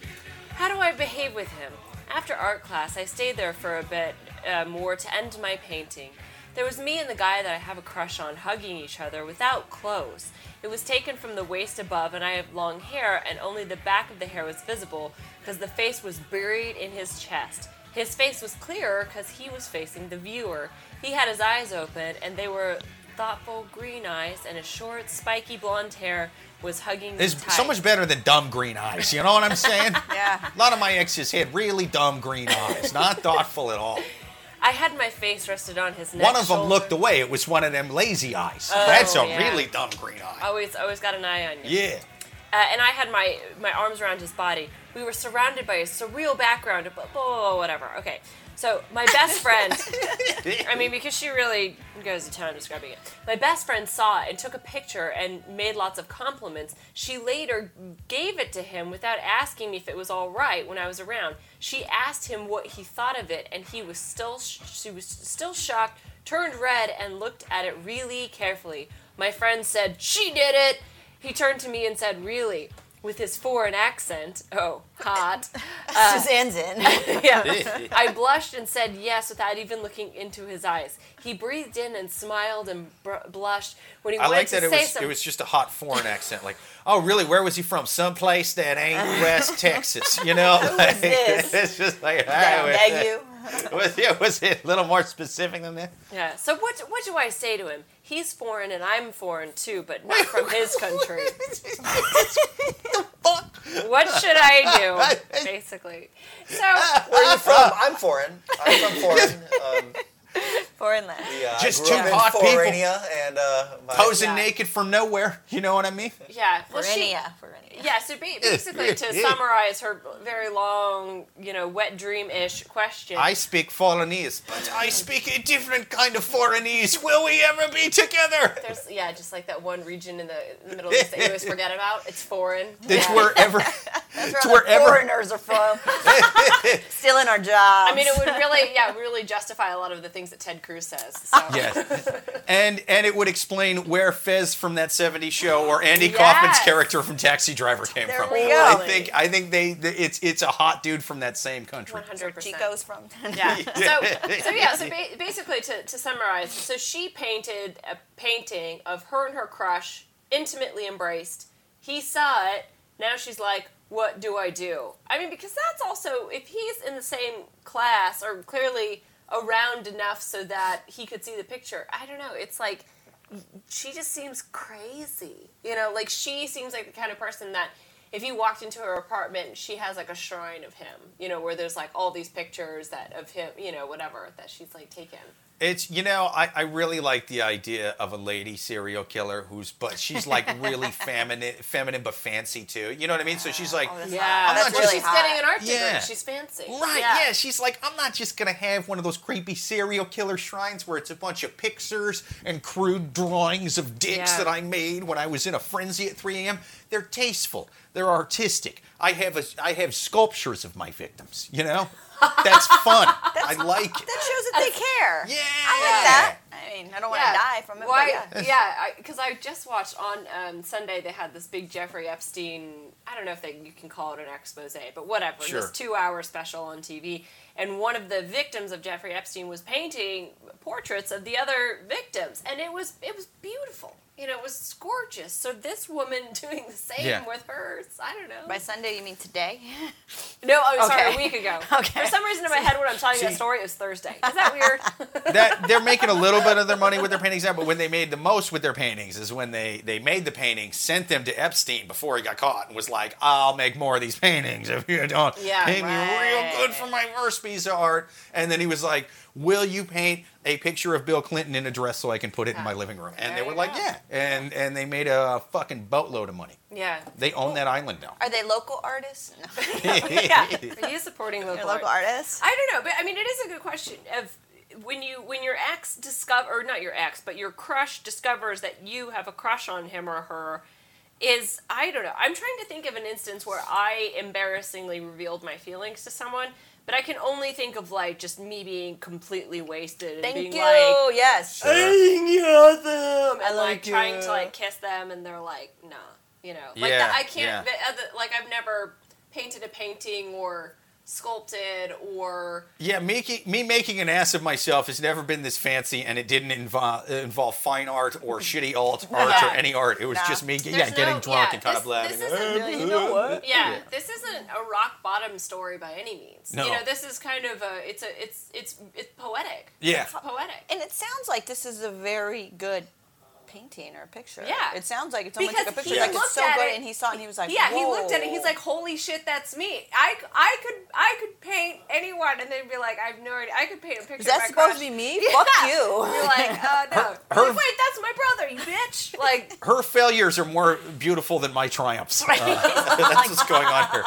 How do I behave with him? After art class, I stayed there for a bit uh, more to end my painting. There was me and the guy that I have a crush on hugging each other without clothes. It was taken from the waist above, and I have long hair, and only the back of the hair was visible because the face was buried in his chest. His face was clearer because he was facing the viewer. He had his eyes open, and they were thoughtful green eyes, and his short, spiky blonde hair was hugging It's so much better than dumb green eyes. You know what I'm saying? Yeah. A lot of my exes had really dumb green eyes, not thoughtful at all. I had my face rested on his neck. One of them shoulder. looked away. It was one of them lazy eyes. That's a yeah. really dumb green eye. Always, always got an eye on you. Yeah. Uh, and I had my my arms around his body. We were surrounded by a surreal background. Blah, blah, blah, whatever. Okay. So my best friend, I mean, because she really goes to town describing it. My best friend saw it and took a picture and made lots of compliments. She later gave it to him without asking me if it was all right when I was around. She asked him what he thought of it, and he was still sh- she was still shocked, turned red, and looked at it really carefully. My friend said, "She did it." He turned to me and said, "Really?" With his foreign accent. Oh, hot. Uh, Suzanne's in. yeah. I blushed and said yes without even looking into his eyes. He breathed in and smiled and br- blushed when he I wanted like to that it say was something. it was just a hot foreign accent. Like, oh really? Where was he from? Someplace that ain't West Texas. You know? Like, this? It's just like I all right, beg you. Was, yeah, was it a little more specific than that? yeah. So what what do I say to him? He's foreign and I'm foreign too, but not from his country. What should I do? Basically. So Where are you from? I'm foreign. I'm from foreign. Um, Foreign land. yeah, Just I two up in hot people. And uh, my, Posing Yeah. naked from nowhere. You know what I mean? yeah. Well, she, Forenia. Forenia. Yeah, so ba- basically, to summarize her very long, you know, wet dream-ish question. I speak Foreignese, but I speak a different kind of Foreignese. Will we ever be together? There's, yeah, just like that one region in the, in the Middle East that you always forget about. It's foreign. It's Yeah. wherever. That's It's where the foreigners are from. Stealing our jobs. I mean, it would really, yeah, really justify a lot of the things that Ted Cruz says. So. Yes. And and it would explain where Fez from that 70s show or Andy Yes. Kaufman's character from Taxi Driver came There from. we I think I think they it's it's a hot dude from that same country. 100%. Chico's from. Yeah. So, so yeah. So ba- basically, to, to summarize, so she painted a painting of her and her crush intimately embraced. He saw it. Now she's like, "What do I do?" I mean, because that's also if he's in the same class or clearly around enough so that he could see the picture. I don't know. It's like she just seems crazy. You know, like she seems like the kind of person that if you walked into her apartment, she has like a shrine of him. You know, where there's like all these pictures that of him. You know, whatever that she's like taken. It's you know I, I really like the idea of a lady serial killer who's but she's like really feminine feminine but fancy too. You know what I mean? So she's like Oh, Yeah. I'm that's not really just- she's getting an art degree. Yeah. She's fancy. Right, yeah. she's like, I'm not just gonna have one of those creepy serial killer shrines where it's a bunch of pictures and crude drawings of dicks Yeah. that I made when I was in a frenzy at 3 a.m. They're tasteful, they're artistic. I have a, I have sculptures of my victims. You know, that's fun. I like it. That shows that they care. Yeah. I like that. I mean, I don't want to Yeah. die from it, Why? but yeah. Yeah, because I, just watched on um, Sunday. They had this big Jeffrey Epstein. I don't know if they, you can call it an expose, but whatever. Sure. This two-hour special on TV, and one of the victims of Jeffrey Epstein was painting portraits of the other victims, and it was it was beautiful. You know, it was gorgeous. So this woman doing the same Yeah. with hers. I don't know. By Sunday, you mean today? no, I'm sorry, Okay. a week ago. Okay. For some reason in my head, when I'm telling you that story, it was Thursday. Is that weird? that they're making a little bit of their money with their paintings now, but when they made the most with their paintings is when they they made the paintings, sent them to Epstein before he got caught, and was like, "I'll make more of these paintings if you don't Yeah, paint me real good for my first piece of art." And then he was like, "Will you paint a picture of Bill Clinton in a dress so I can put it in my ah, living room?" And There they were you like, go. "Yeah," and and they made a fucking boatload of money. yeah. They own that island now. Are they local artists? No. yeah. Are you supporting local, They're local art? artists. I don't know, but I mean, it is a good question. Of when you when your ex discover or not your ex, but your crush discovers that you have a crush on him or her, is I don't know. I'm trying to think of an instance where I embarrassingly revealed my feelings to someone. But I can only think of like just me being completely wasted and Thank being you. like, yes. I think you're awesome, and like like trying to like kiss them, and they're like, nah, you know, like Yeah, that, I can't. yeah. the other- like I've never painted a painting or sculpted or Yeah, making me making an ass of myself has never been this fancy, and it didn't involve involve fine art or shitty alt art or any art. It was No. just me, yeah, There's getting drunk yeah, and kind this- of laughing. this isn't really- you know what? yeah, Yeah. this isn't a rock bottom story by any means. No. You know, this is kind of a it's a it's it's it's poetic. Yeah. it's poetic. And it sounds like this is a very good painting or a picture. Yeah. It sounds like if someone Because took a picture, he like it's looked so at good, it- and he saw it and he was like, yeah, he looked at it. "Whoa." He's like, "Holy shit, that's me! I, I could I could paint anyone," and they'd be like, "I have no idea. I could paint a picture." Is that of my supposed crush. to be me? Yeah. Fuck you. You're like, uh, no. Her- I'm like, Wait, that's my brother, you bitch. Like, Her failures are more beautiful than my triumphs. Uh, that's what's going on here.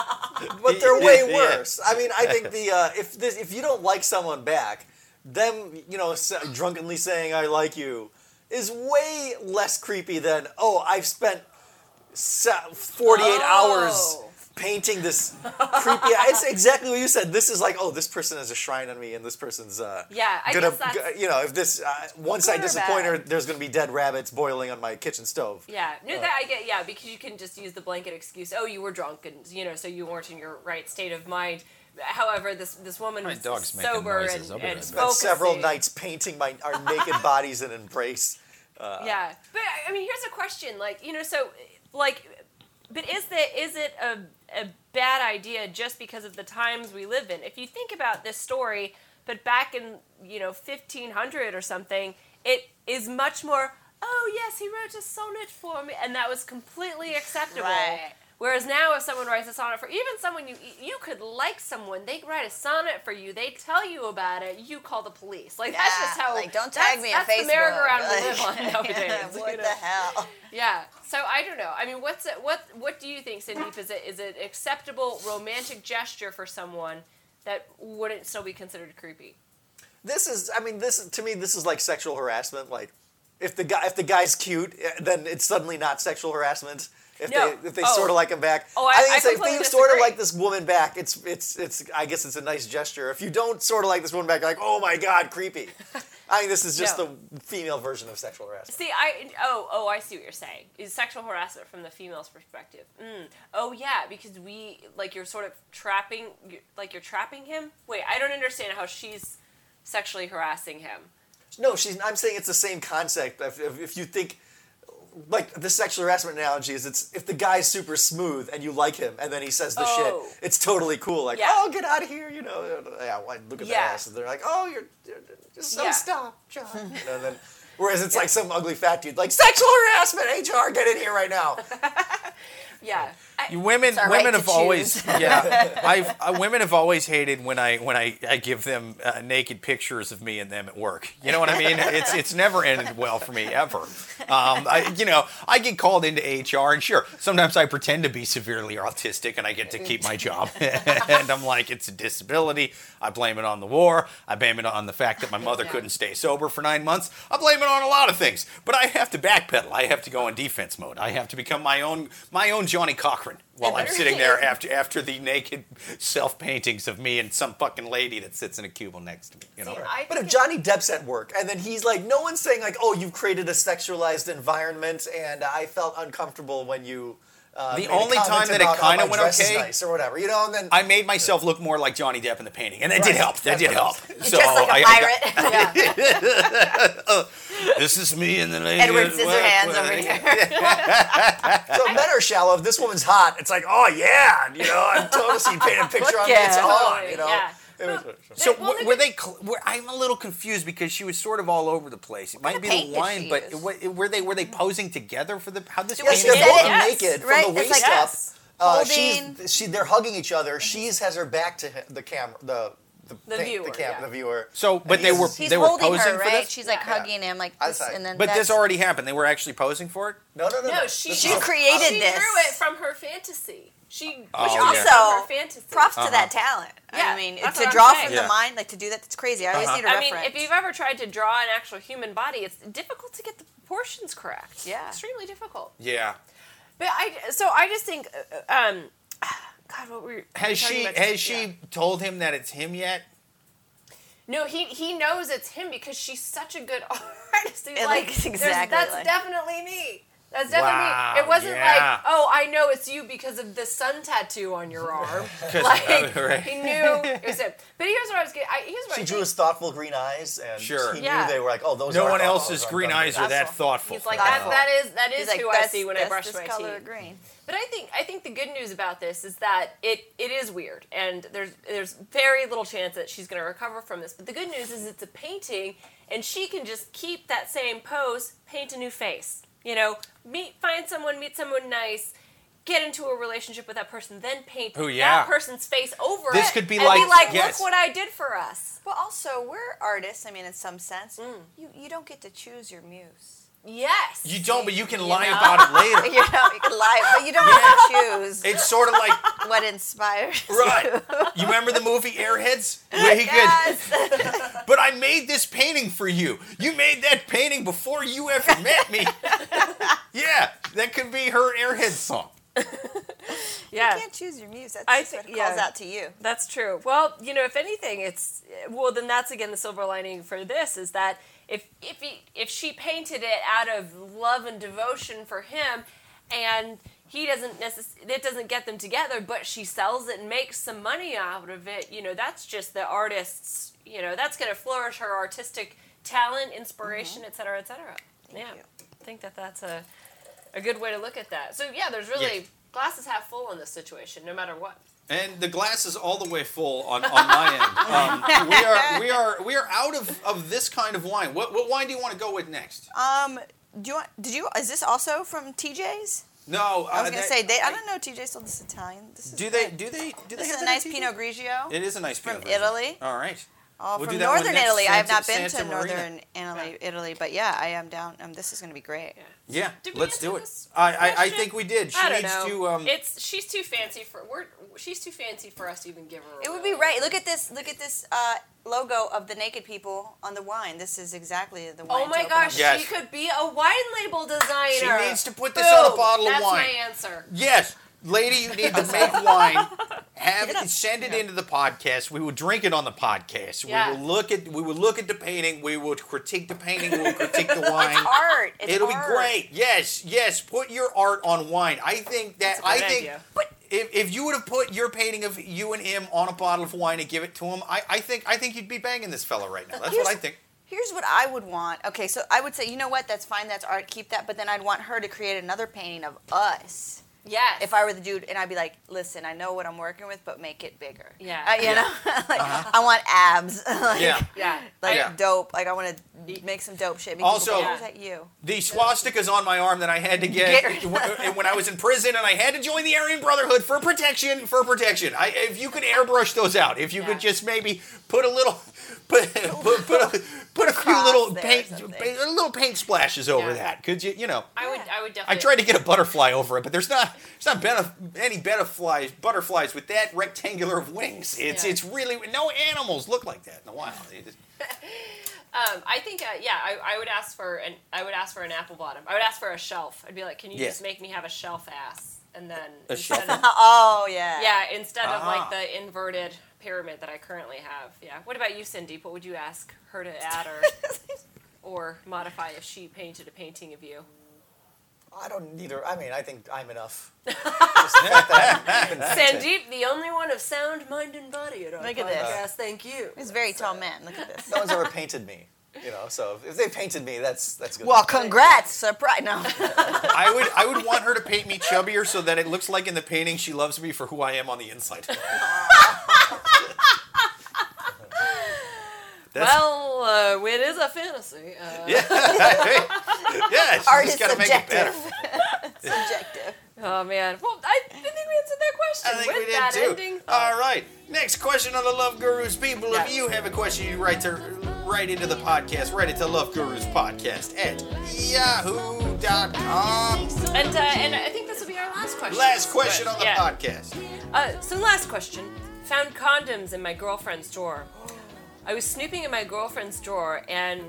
But they're way Yeah. worse. I mean, I think the uh, if this if you don't like someone back, them you know drunkenly saying "I like you" is way less creepy than oh I've spent se- forty eight hours Oh. painting this creepy. It's exactly what you said. This is like oh this person has a shrine on me and this person's uh, Yeah, I gonna guess that's- g- you know if this uh, once I disappoint her, there's gonna be dead rabbits boiling on my kitchen stove. yeah, no, that I get. Yeah, because you can just use the blanket excuse. Oh, you were drunk, and you know, so you weren't in your right state of mind. However, this this woman My was dog's making sober noises. and, I'll be and right back. Spent several nights painting my our naked bodies in embrace. Uh, yeah, but I mean, here's a question. Like, you know, so like, but is the is it a a bad idea just because of the times we live in? If you think about this story, but back in you know 1500 or something, it is much more. Oh yes, he wrote a sonnet for me, and that was completely acceptable. Right. Whereas now, if someone writes a sonnet for even someone you you could like someone, they write a sonnet for you. They tell you about it. You call the police. Like that's Yeah, just how. like don't tag me on that's Facebook. the merry-go-round we live on nowadays. what you the hell? Yeah. So I don't know. I mean, what's it? What What do you think, Sandeep? Is it is it acceptable romantic gesture for someone that wouldn't still be considered creepy? this is i mean this to me this is like sexual harassment like if the guy if the guy's cute eh, then it's suddenly not sexual harassment if No. they if they Oh. sort of like him back Oh, I- think I it's like, if you sort of like this woman back it's it's it's i guess it's a nice gesture if you don't sort of like this woman back you're like oh my god creepy i think this is just No. the female version of sexual harassment See, I oh oh I see what you're saying. Is sexual harassment from the female's perspective? Mm. Oh yeah, because we like you're sort of trapping, like you're trapping him. Wait, I don't understand how she's sexually harassing him. no she's i'm saying it's the same concept if, if, if you think like the sexual harassment analogy is it's if the guy's super smooth and you like him and then he says the Oh. shit, it's totally cool. Like, Yeah. oh, get out of here, you know. Yeah, why- look at Yeah. that ass. And they're like, oh, you're, you're just so Yeah. stop, John. You know, and then, whereas it's like some ugly fat dude, like sexual harassment, HR, get in here right now. Yeah. You women, women have always, yeah. I've uh, women have always hated when I when I, I give them uh, naked pictures of me and them at work. You know what I mean? It's it's never ended well for me ever. Um, I, you know, I get called into HR, and sure, sometimes I pretend to be severely autistic, and I get to keep my job. and I'm like, it's a disability. I blame it on the war. I blame it on the fact that my mother couldn't stay sober for nine months. I blame it on a lot of things. But I have to backpedal. I have to go in defense mode. I have to become my own my own Johnnie Cochran while I'm sitting there after after the naked self paintings of me and some fucking lady that sits in a cubicle next to me. You know. See, I But if Johnny Depp's at work and then he's like, no one's saying like, oh, you've created a sexualized environment, and I felt uncomfortable when you. Uh, The only time that it kinda went okay- nice or whatever, you know, and then I made myself look more like Johnny Depp in the painting, and that did help. That That's did help. I'm So Just like a I- I got- pirate. yeah. this is me and the lady. Edward what- Scissorhands what- over here. so men are shallow. If this woman's hot, it's like, oh yeah, you know, I'm totally seeing paint a picture on me. It's yeah. on, you know. Yeah. It was- So Well, w- were they? Cl- were, I'm a little confused because she was sort of all over the place. It might be the wine, she but use? wa- were they were they posing together for the? How this? Yes, they're both. Yes. naked Right? from the waist like- up. Yes. Uh, Holding- she's she, they're hugging each other. She's has her back to the camera, the the, The paint- viewer, the, cam- yeah. the viewer. So, but they were He's they were holding posing her, for right? this. She's like Yeah. hugging him, like this, saw and then But that's, this already happened. They were actually posing for it. No, no, no, No, no. she This She is- created she this. drew it from her fantasy. She Oh, drew yeah. it from Also, her fantasy. props Uh-huh. to that talent. Yeah, I mean, that's to what I'm draw saying. from Yeah. the mind, like to do that, that's crazy. I always Uh-huh. need a I mean, reference. if you've ever tried to draw an actual human body, it's difficult to get the proportions correct. Yeah. extremely difficult. Yeah. But I, so I just think, uh, um, God, what were you Has she about has just- she yeah. told him that it's him yet? No, he he knows it's him because she's such a good artist. He's It like, looks exactly that's like- definitely me. That's definitely Wow, me. It wasn't yeah. like, oh, I know it's you because of the sun tattoo on your arm. like right. he knew it was him. But here's what I was getting. I, here's what She I drew think. his thoughtful green eyes, and Sure. he Yeah. knew they were like, oh, those. No are one else's green eyes are that Thoughtful. thoughtful. He's like Thoughtful. that. That is that is like, who I see when I brush my color teeth. of green. But I think I think the good news about this is that it, it is weird, and there's there's very little chance that she's going to recover from this. But the good news is it's a painting, and she can just keep that same pose, paint a new face. You know, meet find someone, meet someone nice, get into a relationship with that person, then paint Oh, yeah. that person's face over This it. could be and like- be like, yes. look what I did for us. Well, also, we're artists. I mean, in some sense, Mm. you you don't get to choose your muse. Yes. You don't, but you can You lie know? about it later. you know, you can lie, but you don't to choose It's sort of like what inspires. right. You remember the movie Airheads? Where he Yes. could, but I made this painting for you. You made that painting before you ever met me. yeah, that could be her Airheads song. yeah. You can't choose your muse. That's I just what it calls out to you. That's true. Well, you know, if anything, it's well. Then that's again the silver lining for this is that if if he, if she painted it out of love and devotion for him, and he doesn't necessarily it doesn't get them together, but she sells it and makes some money out of it. You know, that's just the artist's. You know, that's going to flourish her artistic talent, inspiration, mm-hmm. et cetera, et cetera. yeah, you. I think that that's a a good way to look at that. So yeah, there's really Yes. glasses half full in this situation, no matter what. And the glass is all the way full on, on my end. Um, we are we are we are out of, of this kind of wine. What what wine do you want to go with next? Um, do you want? Did you? Is this also from TJ's? No, I was uh, gonna that- say they. I don't know. TJ sold this Italian. This is Do they good. do they do they This have is a nice in Pinot Grigio It is a nice from Pinot Grigio. Italy. All right. Oh, We'll from do that one northern next, Italy. I have not been Santa to Marina. northern Italy, Italy, but yeah, I am down. Um, this is gonna be great. Yeah, Did let's answer do it. this I, I I think we did. She I don't needs know. to um it's she's too fancy for we're she's too fancy for us to even give her. a It would be right. Look at this. Look at this uh, logo of the naked people on the wine. This is exactly the wine. Oh to my open gosh. Yes. she could be a wine label designer. She needs to put this on a Boom. bottle of wine. That's my answer. Yes, lady, you need to make wine. Have it it, send it into the podcast. We will drink it on the podcast. Yeah. We will look at we will look at the painting. We will critique the painting. We will critique the wine. Art. It's It'll art. be great. Yes, yes. Put your art on wine. I think that That's a I good think idea. if, if you would have put your painting of you and him on a bottle of wine and give it to him, I, I think I think you'd be banging this fella right now. That's what I think. Here's what I would want. Okay, so I would say, you know what? That's fine. That's art. Keep that. But then I'd want her to create another painting of us. Yes. If I were the dude, and I'd be like, listen, I know what I'm working with, but make it bigger. Yeah. Uh, you Yeah. know, like I want abs. like, Yeah. yeah. Like Yeah. dope. Like I want to make some dope shit. Make Also- people go, "Oh, that you? The swastika's on my arm that I had to get, Get- when, when I was in prison, and I had to join the Aryan Brotherhood for protection. For protection, I, if you could airbrush those out, if you Yeah. could just maybe put a little, put put put a, put a few little there paint, something. paint- little paint splashes over Yeah. that. Could you, you know? I would, I would definitely. I tried to get a butterfly over it, but there's not there's not benef- any butterflies butterflies with that rectangular of wings. It's Yeah. it's really no animals look like that in the wild. Um, I think, uh, yeah, I, I would ask for an, I would ask for an apple bottom. I would ask for a shelf. I'd be like, can you Yeah. just make me have a shelf ass, and then A instead shelf of, Oh yeah. yeah, instead of Ah. like the inverted pyramid that I currently have. Yeah. What about you, Cindy? What would you ask her to add or or modify if she painted a painting of you? I don't need her. I mean, I think I'm enough. Just the fact that I've been painted. Sandeep, the only one of sound, mind, and body at our Look at this. podcast. Thank you. He's a very tall man. Look at this. No one's ever painted me. You know, so if they painted me, that's that's good. Well, congrats. Surprise. No. I would I would want her to paint me chubbier so that it looks like in the painting she loves me for who I am on the inside. That's- Well, uh, it is a fantasy. Uh, yeah, yeah. She Art just is gotta make it better. subjective. subjective. Oh man. Well, I, I think we answered that question I think with we did that too. ending. All right. Next question on the Love Gurus. People, if you have a question, you write to write into the podcast. right into to Love Gurus Podcast at yahoo.com. And uh, and I think this will be our last question. Last question on the Yeah. podcast. Uh, so last question. Found condoms in my girlfriend's drawer. I was snooping in my girlfriend's drawer and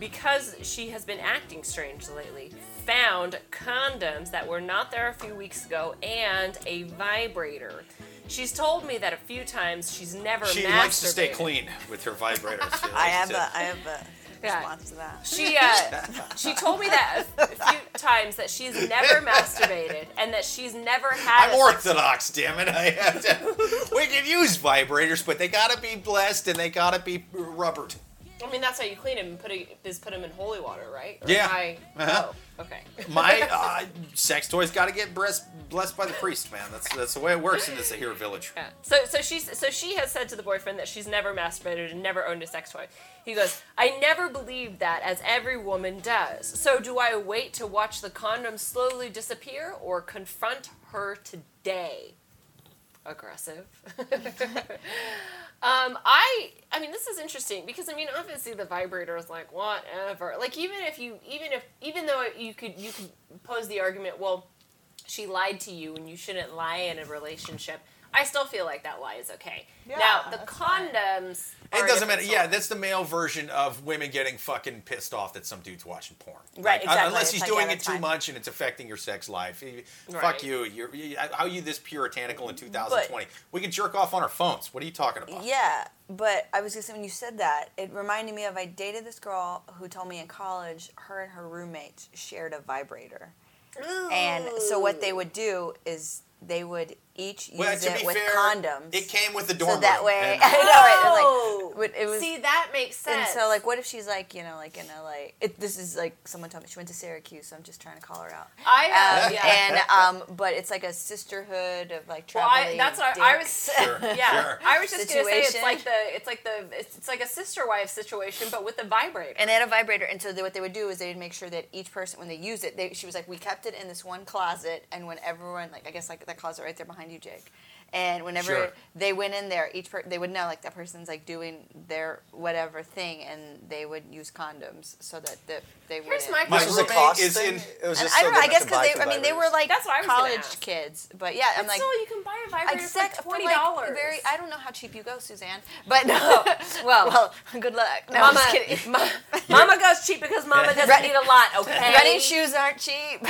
because she has been acting strange lately, found condoms that were not there a few weeks ago and a vibrator. She's told me that a few times she's never masturbated. She likes to stay clean with her vibrators. She I have to- a. I have a Yeah. response to that. She uh, she told me that a, a few times that she's never masturbated and that she's never had. I'm a orthodox, damn it. I have to. We can use vibrators, but they gotta be blessed and they gotta be rubbered. I mean, that's how you clean them and put a, is put them in holy water, right? Or Yeah. am I- Uh-huh. Oh, okay. My uh, sex toys gotta get blessed, blessed by the priest, man. That's that's the way it works in this here village. Yeah. So so she's so she has said to the boyfriend that she's never masturbated and never owned a sex toy. He goes, I never believed that, as every woman does. So do I wait to watch the condom slowly disappear or confront her today? Aggressive. um, I I mean this is interesting because I mean obviously the vibrator is like whatever. Like even if you even if even though you could you could pose the argument, well, she lied to you and you shouldn't lie in a relationship. I still feel like that lie is okay. Yeah, now the condoms. It doesn't matter. different Yeah, that's the male version of women getting fucking pissed off that some dude's watching porn. Right, Like, exactly. Unless It's he's like, doing yeah, it too fine. much and it's affecting your sex life. Right. Fuck you. You're, you. How are you this puritanical in 2020? we can jerk off on our phones. What are you talking about? Yeah, but I was gonna say when you said that, it reminded me of I dated this girl who told me in college her and her roommate shared a vibrator, and so what they would do is they would each use Well, to it be with fair, condoms. it came with the dorm so that way, and- I know, right? Oh, It was like, it was. see that makes sense. and so, like, what if she's like, you know, like in a like, it, this is like someone told me she went to Syracuse, so I'm just trying to call her out. I have, Um, yeah. And um, but it's like a sisterhood of like Well, I, traveling. that's what I, I was. dicks. Sure, Yeah, sure. I was just gonna say it's like the it's like the it's, it's like a sister wife situation, but with a vibrator. And they had a vibrator, and so they, what they would do is they'd make sure that each person, when they use it, they, she was like, we kept it in this one closet, and when everyone, like I guess like that closet right there behind you, Jake, and whenever Sure. they went in there, each per- they would know like that person's like doing their whatever thing, and they would use condoms so that the, they would. Here's my question was a cost is in- It was And just I don't know. I guess have to buy because they, I mean, they were like That's what I was college ask. kids, but yeah, I'm But like. so you can buy a vibrator for Except like for, twenty like, dollars. very, I don't know how cheap you go, Suzanne, but no. Well- well, good luck. No, I'm Mama, just kidding. Ma- Mama goes cheap because Mama doesn't Right. need a lot. Okay. Running shoes aren't cheap.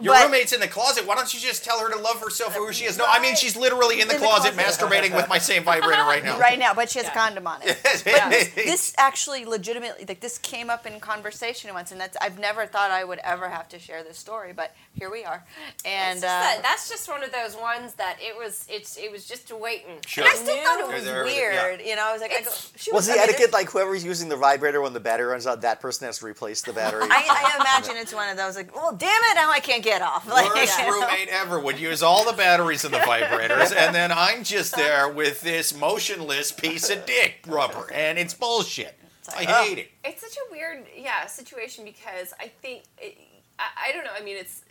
Your But- roommate's in the closet. Why don't you just tell her to love herself for who she is? No, I mean she's literally in the In the closet, closet. masturbating with my same vibrator right now. right now, but she has Yeah. a condom on it. Yeah. this actually legitimately like this came up in conversation once and that's I've never thought I would ever have to share this story but here we are and just uh, that, that's just one of those ones that it was it's it was just waiting. Sure. I still thought it There's was everything, yeah. weird you know I was like I go, she Was I the mean, etiquette like whoever's using the vibrator when the battery runs out, that person has to replace the battery? I, I imagine it's one of those like well damn it now I can't get off like Worst you know? roommate ever would use all the batteries in the vibrators, and then I'm just there with this motionless piece of dick rubber, and it's bullshit. It's I like, oh. hate it. It's such a weird, yeah, situation because I think it, I, I don't know. I mean, it's.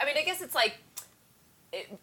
I mean, I guess it's like. It,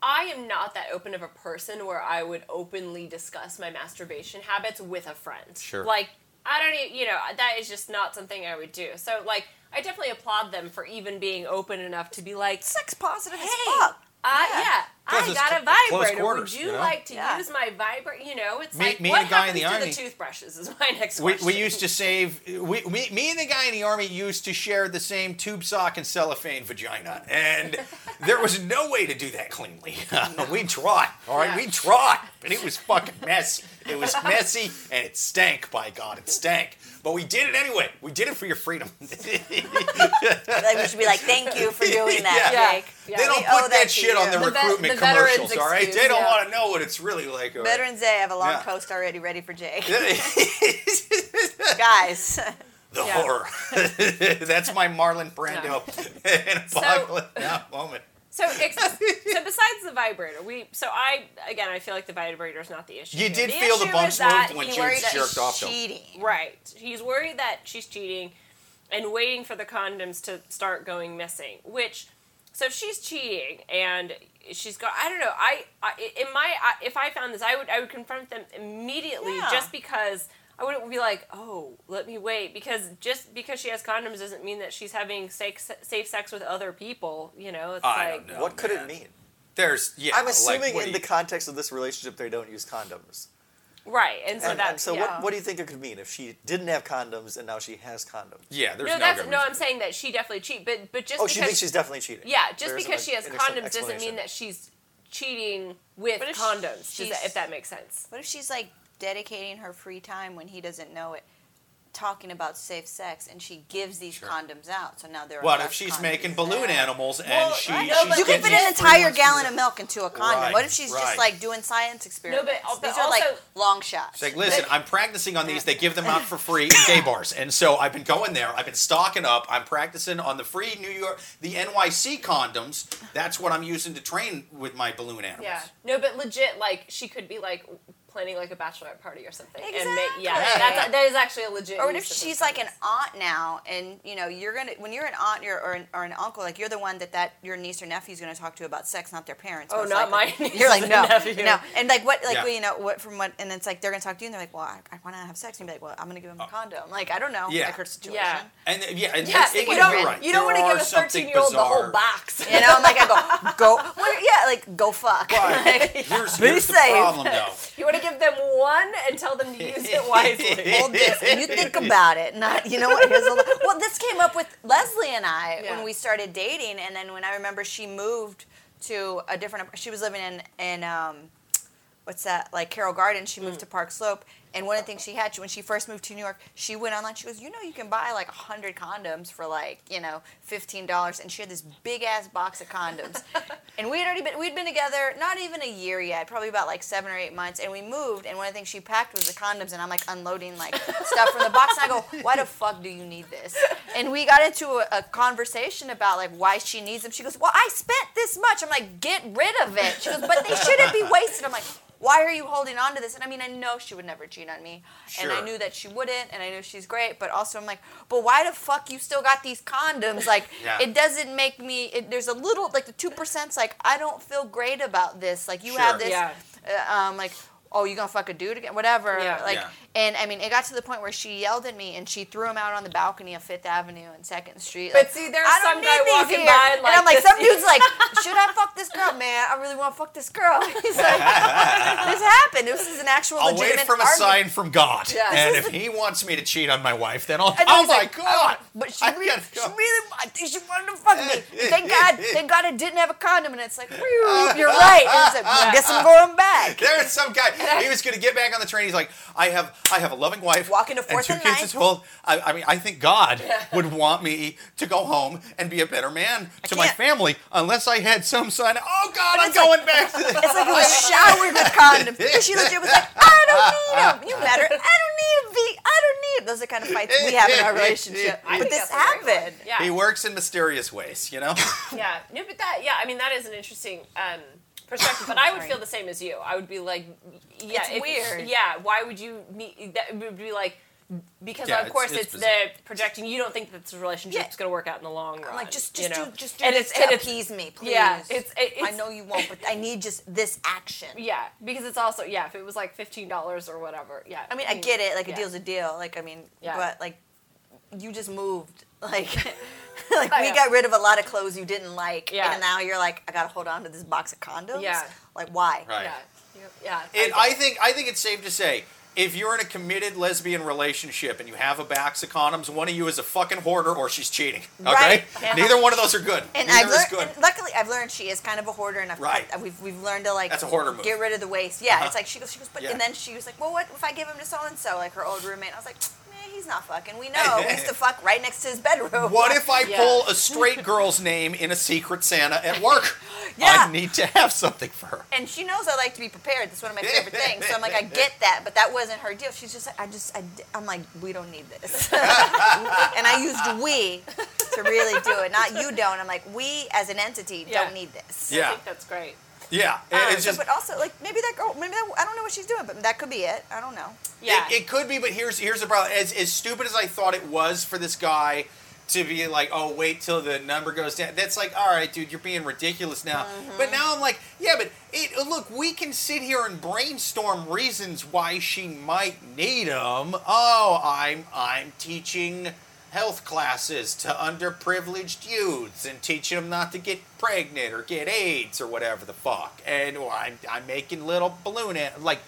I am not that open of a person where I would openly discuss my masturbation habits with a friend. Sure. Like I don't, e- you know, that is just not something I would do. So like, I definitely applaud them for even being open enough to be like, sex positive as Hey, fuck. uh, Yeah. yeah, Plus I got a vibrator. quarters, Would you, you know? like to Yeah. use my vibrator? You know, it's Me- like me what and the guy in the to army- the toothbrushes is my next We, question. we used to save we, me, me and the guy in the army used to share the same tube sock and cellophane vagina and there was no way to do that cleanly we tried all right Yeah. we tried but it was fucking messy it was messy and it stank by god it stank but we did it anyway we did it for your freedom Like, we should be like, thank you for doing that, Yeah. Jake. Yeah. they don't We put that that to shit on the The vet- recruitment the veterans all right they don't yeah. want to know what it's really like all right? Veterans Day, I have a long Yeah. post already ready for Jake. the Guys, Yeah. horror that's my marlon brando in apocalypse now moment So, ex- so besides the vibrator, we so I again I feel like the vibrator is not the issue. You here. did the feel the bumps is moved when she worried was that- jerked off to him. cheating. Right. He's worried that she's cheating and waiting for the condoms to start going missing. Which, so if she's cheating and she's got, I don't know. I, I in my, I, if I found this, I would, I would confront them immediately, Yeah. just because. I wouldn't be like, oh, let me wait, because just because she has condoms doesn't mean that she's having safe, safe sex with other people. You know, it's I like, don't know. what could it mean? There's yeah. I'm assuming what in do the context of this relationship they don't use condoms. Right, and so And, that's and so yeah. what, what do you think it could mean if she didn't have condoms and now she has condoms? yeah, there's no, no. that's no. I'm saying that she definitely cheat, but but just Oh, because she thinks she's definitely cheating. Yeah, just There isn't because she has condoms doesn't mean that she's cheating with if condoms. Does she's- that, if that makes sense. What if she's like dedicating her free time when he doesn't know it, talking about safe sex, and she gives these condoms out? So now there are. What if she's making balloon there. animals and Well, she? I she's know, You can getting fit an entire gallon of milk into a condom. Right, what if she's right. just like doing science experiments? al- These but are like long shots. the- like, listen, I'm practicing on these. They give them out for free in gay bars, and so I've been going there. I've been stocking up. I'm practicing on the free New York, the NYC condoms. That's what I'm using to train with my balloon animals. Yeah. No, but legit, like she could be like planning like a bachelorette party or something. And make, yeah, Exactly. that's that is actually a legit. Or what if she's those like an aunt now, and you know you're gonna when you're an aunt you're, or, an, or an uncle, like you're the one that that your niece or nephew's gonna talk to about sex, not their parents. Oh, most not likely. my nieces You're like no, nephew. no, and like what, like Yeah. well, you know what from what, and it's like they're gonna talk to you, and they're like, well, I, I want to have sex, and you're like, well, I'm gonna give him a condom. Like I don't know, Uh, Yeah. like her situation. Yeah. And uh, yeah, and Yeah, it, it, you you're don't, right. you don't want to give a 13 year old the whole box. You know, I'm like, I go, go, well, yeah, like go fuck. Like, Here's, Be here's the safe. problem, though. To give them one and tell them to use it wisely. hold this you think about it not you know what here's a, well this came up with leslie and i Yeah. when we started dating and then when i remember she moved to a different she was living in in um what's that like carroll gardens she moved to park slope and one of the things she had when she first moved to new york she went online she goes you know you can buy like 100 condoms for like you know $15 and she had this big ass box of condoms. And we had already been we'd been together not even a year yet probably about like seven or eight months. And we moved and one of the things she packed was the condoms and i'm like unloading like stuff from the box. And i go why the fuck do you need this? And we got into a, a conversation about like why she needs them. She goes well i spent this much. I'm like get rid of it. She goes but they shouldn't be wasted. I'm like why are you holding on to this? And I mean, I know she would never cheat on me, and I knew that she wouldn't, and I knew she's great. But also, I'm like, but why the fuck you still got these condoms? Like, Yeah. it doesn't make me. It, there's a little like the two percent's like I don't feel great about this. Like you have this, Yeah. uh, um, like. Oh, you gonna fuck a dude again? Whatever. Yeah. Like, Yeah. And I mean, it got to the point where she yelled at me and she threw him out on the balcony of Fifth Avenue and Second Street. But Like, see, there's some guy walking here. by and, and I'm like, like, some dude's like, should I fuck this girl, man? I really want to fuck this girl. He's like, this happened. This is an actual I'll legitimate wait from a argument. sign from God. Yeah. and if he wants me to cheat on my wife, then I'll. And oh my like, God! Oh, but she I really, gotta she really, she wanted to fuck me. Thank God, thank God it didn't have a condom. And it's like, "Whew, you're right. And it's like, well, I guess I'm going back. There's some guy. He was going to get back on the train. He's like, I have, I have a loving wife, Walking to and Fourth two and kids Ninth. to. I, I mean, I think God would want me to go home and be a better man to my family, unless I had some sign. Oh God, I'm it's like- going back to the. It's like it was showered with condoms. And she legit was like, I don't need them. You better. I don't need them. V. I don't need them. Those are the kind of fights we have in our relationship. I But this that's a great one. happened. Yeah. He works in mysterious ways, you know. Yeah, no, but that, yeah, I mean, that is an interesting um, perspective. But I would feel the same as you. I would be like, yeah, It's weird. Yeah, why would you meet? That would be like because Yeah, of course it's it's, bizarre. the projecting. You don't think that this relationship's Yeah. going to work out in the long run. I'm like, just, you just know? do, just do and it's, to and appease me, please. Yeah, it's- it- I know you won't, but I need just this action. yeah, because it's also yeah. If it was like fifteen dollars or whatever, yeah. I mean, I get it. Like a deal's a deal. Like I mean, Yeah. but like, you just moved. Like, like Oh, we got rid of a lot of clothes you didn't like, Yeah. and now you're like, I gotta hold on to this box of condoms. Yeah. Like, why? Right. Yeah, yeah. It, get I think I think it's safe to say if you're in a committed lesbian relationship and you have a box of condoms, one of you is a fucking hoarder or she's cheating. Okay, Right. Yeah. neither one of those are good. And Neither I've is learned, good. and luckily, I've learned she is kind of a hoarder, and I've, Right. I- we've, we've learned to like That's a hoarder move. get rid of the waste. Yeah, Uh-huh. it's like she goes, she goes, but Yeah. and then she was like, well, what if I give him to so and so, like her old roommate? I was like, man, he's not fucking. We know we used to fuck right next to his bedroom. What if I Yeah. pull a straight girl's name in a secret Santa at work? Yeah. I need to have something for her. And she knows I like to be prepared. That's one of my favorite things. So I'm like, I get that, but that wasn't her deal. She's just like, I just, I, I'm like, we don't need this. and I used we to really do it, not you don't. I'm like, we as an entity Yeah. don't need this. I Yeah, think that's great. Yeah. Um, it's just but also, like, maybe that girl, maybe that, I don't know what she's doing, but that could be it. I don't know. Yeah. It, it could be, but here's here's the problem. As as stupid as I thought it was for this guy to be like, oh, wait till the number goes down. That's like, all right, dude, you're being ridiculous now. Mm-hmm. But now I'm like, yeah, but it, look, we can sit here and brainstorm reasons why she might need him. Oh, I'm I'm teaching health classes to underprivileged youths and teaching them not to get pregnant or get AIDS or whatever the fuck. And or I'm I'm making little balloon an- like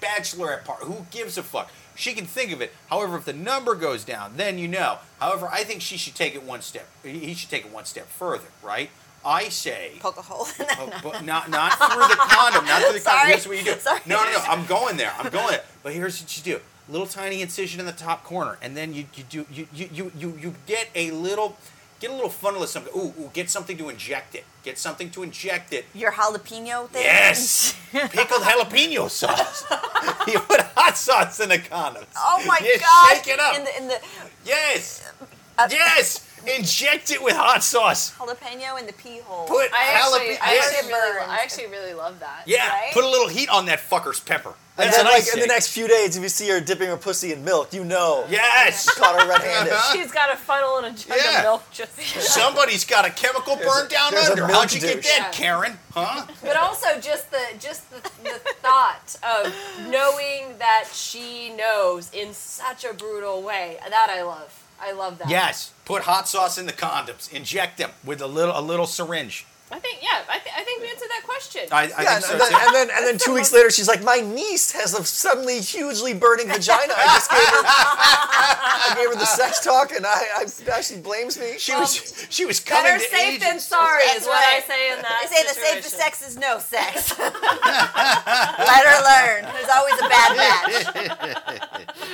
bachelorette part. Who gives a fuck? She can think of it. However, if the number goes down, then you know. However, I think she should take it one step. He should take it one step further, right? I say, Poke a hole in that. oh, but not not through the condom, not through the condom. Sorry. Here's what you do. Sorry. No, no, no. I'm going there. I'm going there. But here's what you do: little tiny incision in the top corner, and then you you do you you you you, you get a little. Get a little funnel of something. Ooh, ooh, get something to inject it. Get something to inject it. Your jalapeno thing? Yes, pickled jalapeno sauce. you put hot sauce in the condoms. Oh my you god! Shake it up. In the, in the yes, uh, yes. Inject it with hot sauce. jalapeno in the pee hole. Put I actually, jalapeno. I, yes. actually really. I actually really love that. yeah, right? put a little heat on that fucker's pepper. And That's then, like, in the next few days, if you see her dipping her pussy in milk, you know. Yes. Caught her red-handed. She's got a funnel and a jug Yeah. of milk. Just. Somebody's got a chemical burned down there's a under. How'd you get that, Yeah. Karen? Huh? But also just the just the, the thought of knowing that she knows in such a brutal way. That I love. I love that. Yes. Put hot sauce in the condoms. Inject them with a little a little syringe. I think yeah. I, th- I think we answered that question. I, I Yeah, think and, so then, and then and then two weeks later, she's like, "My niece has a suddenly hugely burning vagina. I just gave her, I gave her the sex talk, and I, I now she blames me." She was she was coming Better to safe age. than sorry That's is what I say in that. They say the safest situation. sex is no sex. Let her learn. There's always a bad batch.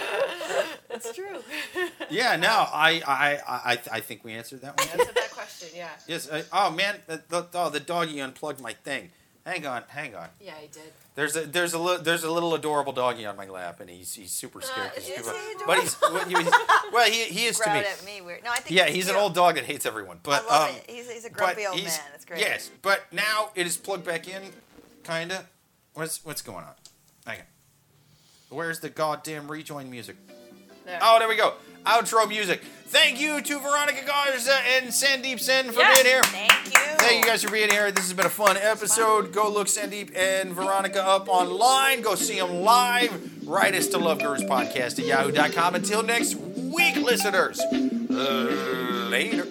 That's true. Yeah, no, I I I I think we answered that one. Answered that question. Yeah. yes. Uh, oh man, the, the, oh, the doggy unplugged my thing. Hang on, hang on. Yeah, I did. There's a there's a li- there's a little adorable doggy on my lap, and he's he's super scared. 'cause is he super- but he's well, he was- well, he he is to me. at me weird. No, I think Yeah, it's he's an old dog that hates everyone. But I love um, it. He's, he's a grumpy old he's- man. It's great. Yes, but now it is plugged back in, kinda. What's what's going on? Hang on. Where's the goddamn rejoin music? There. Oh, there we go. Outro music. Thank you to Veronica Garza and Sandeep Sen for Yeah. being here. Thank you. Thank you guys for being here. This has been a fun episode. Go look Sandeep and Veronica up online. Go see them live. Write us to loveguruspodcast at yahoo.com. Until next week, listeners. Uh, later.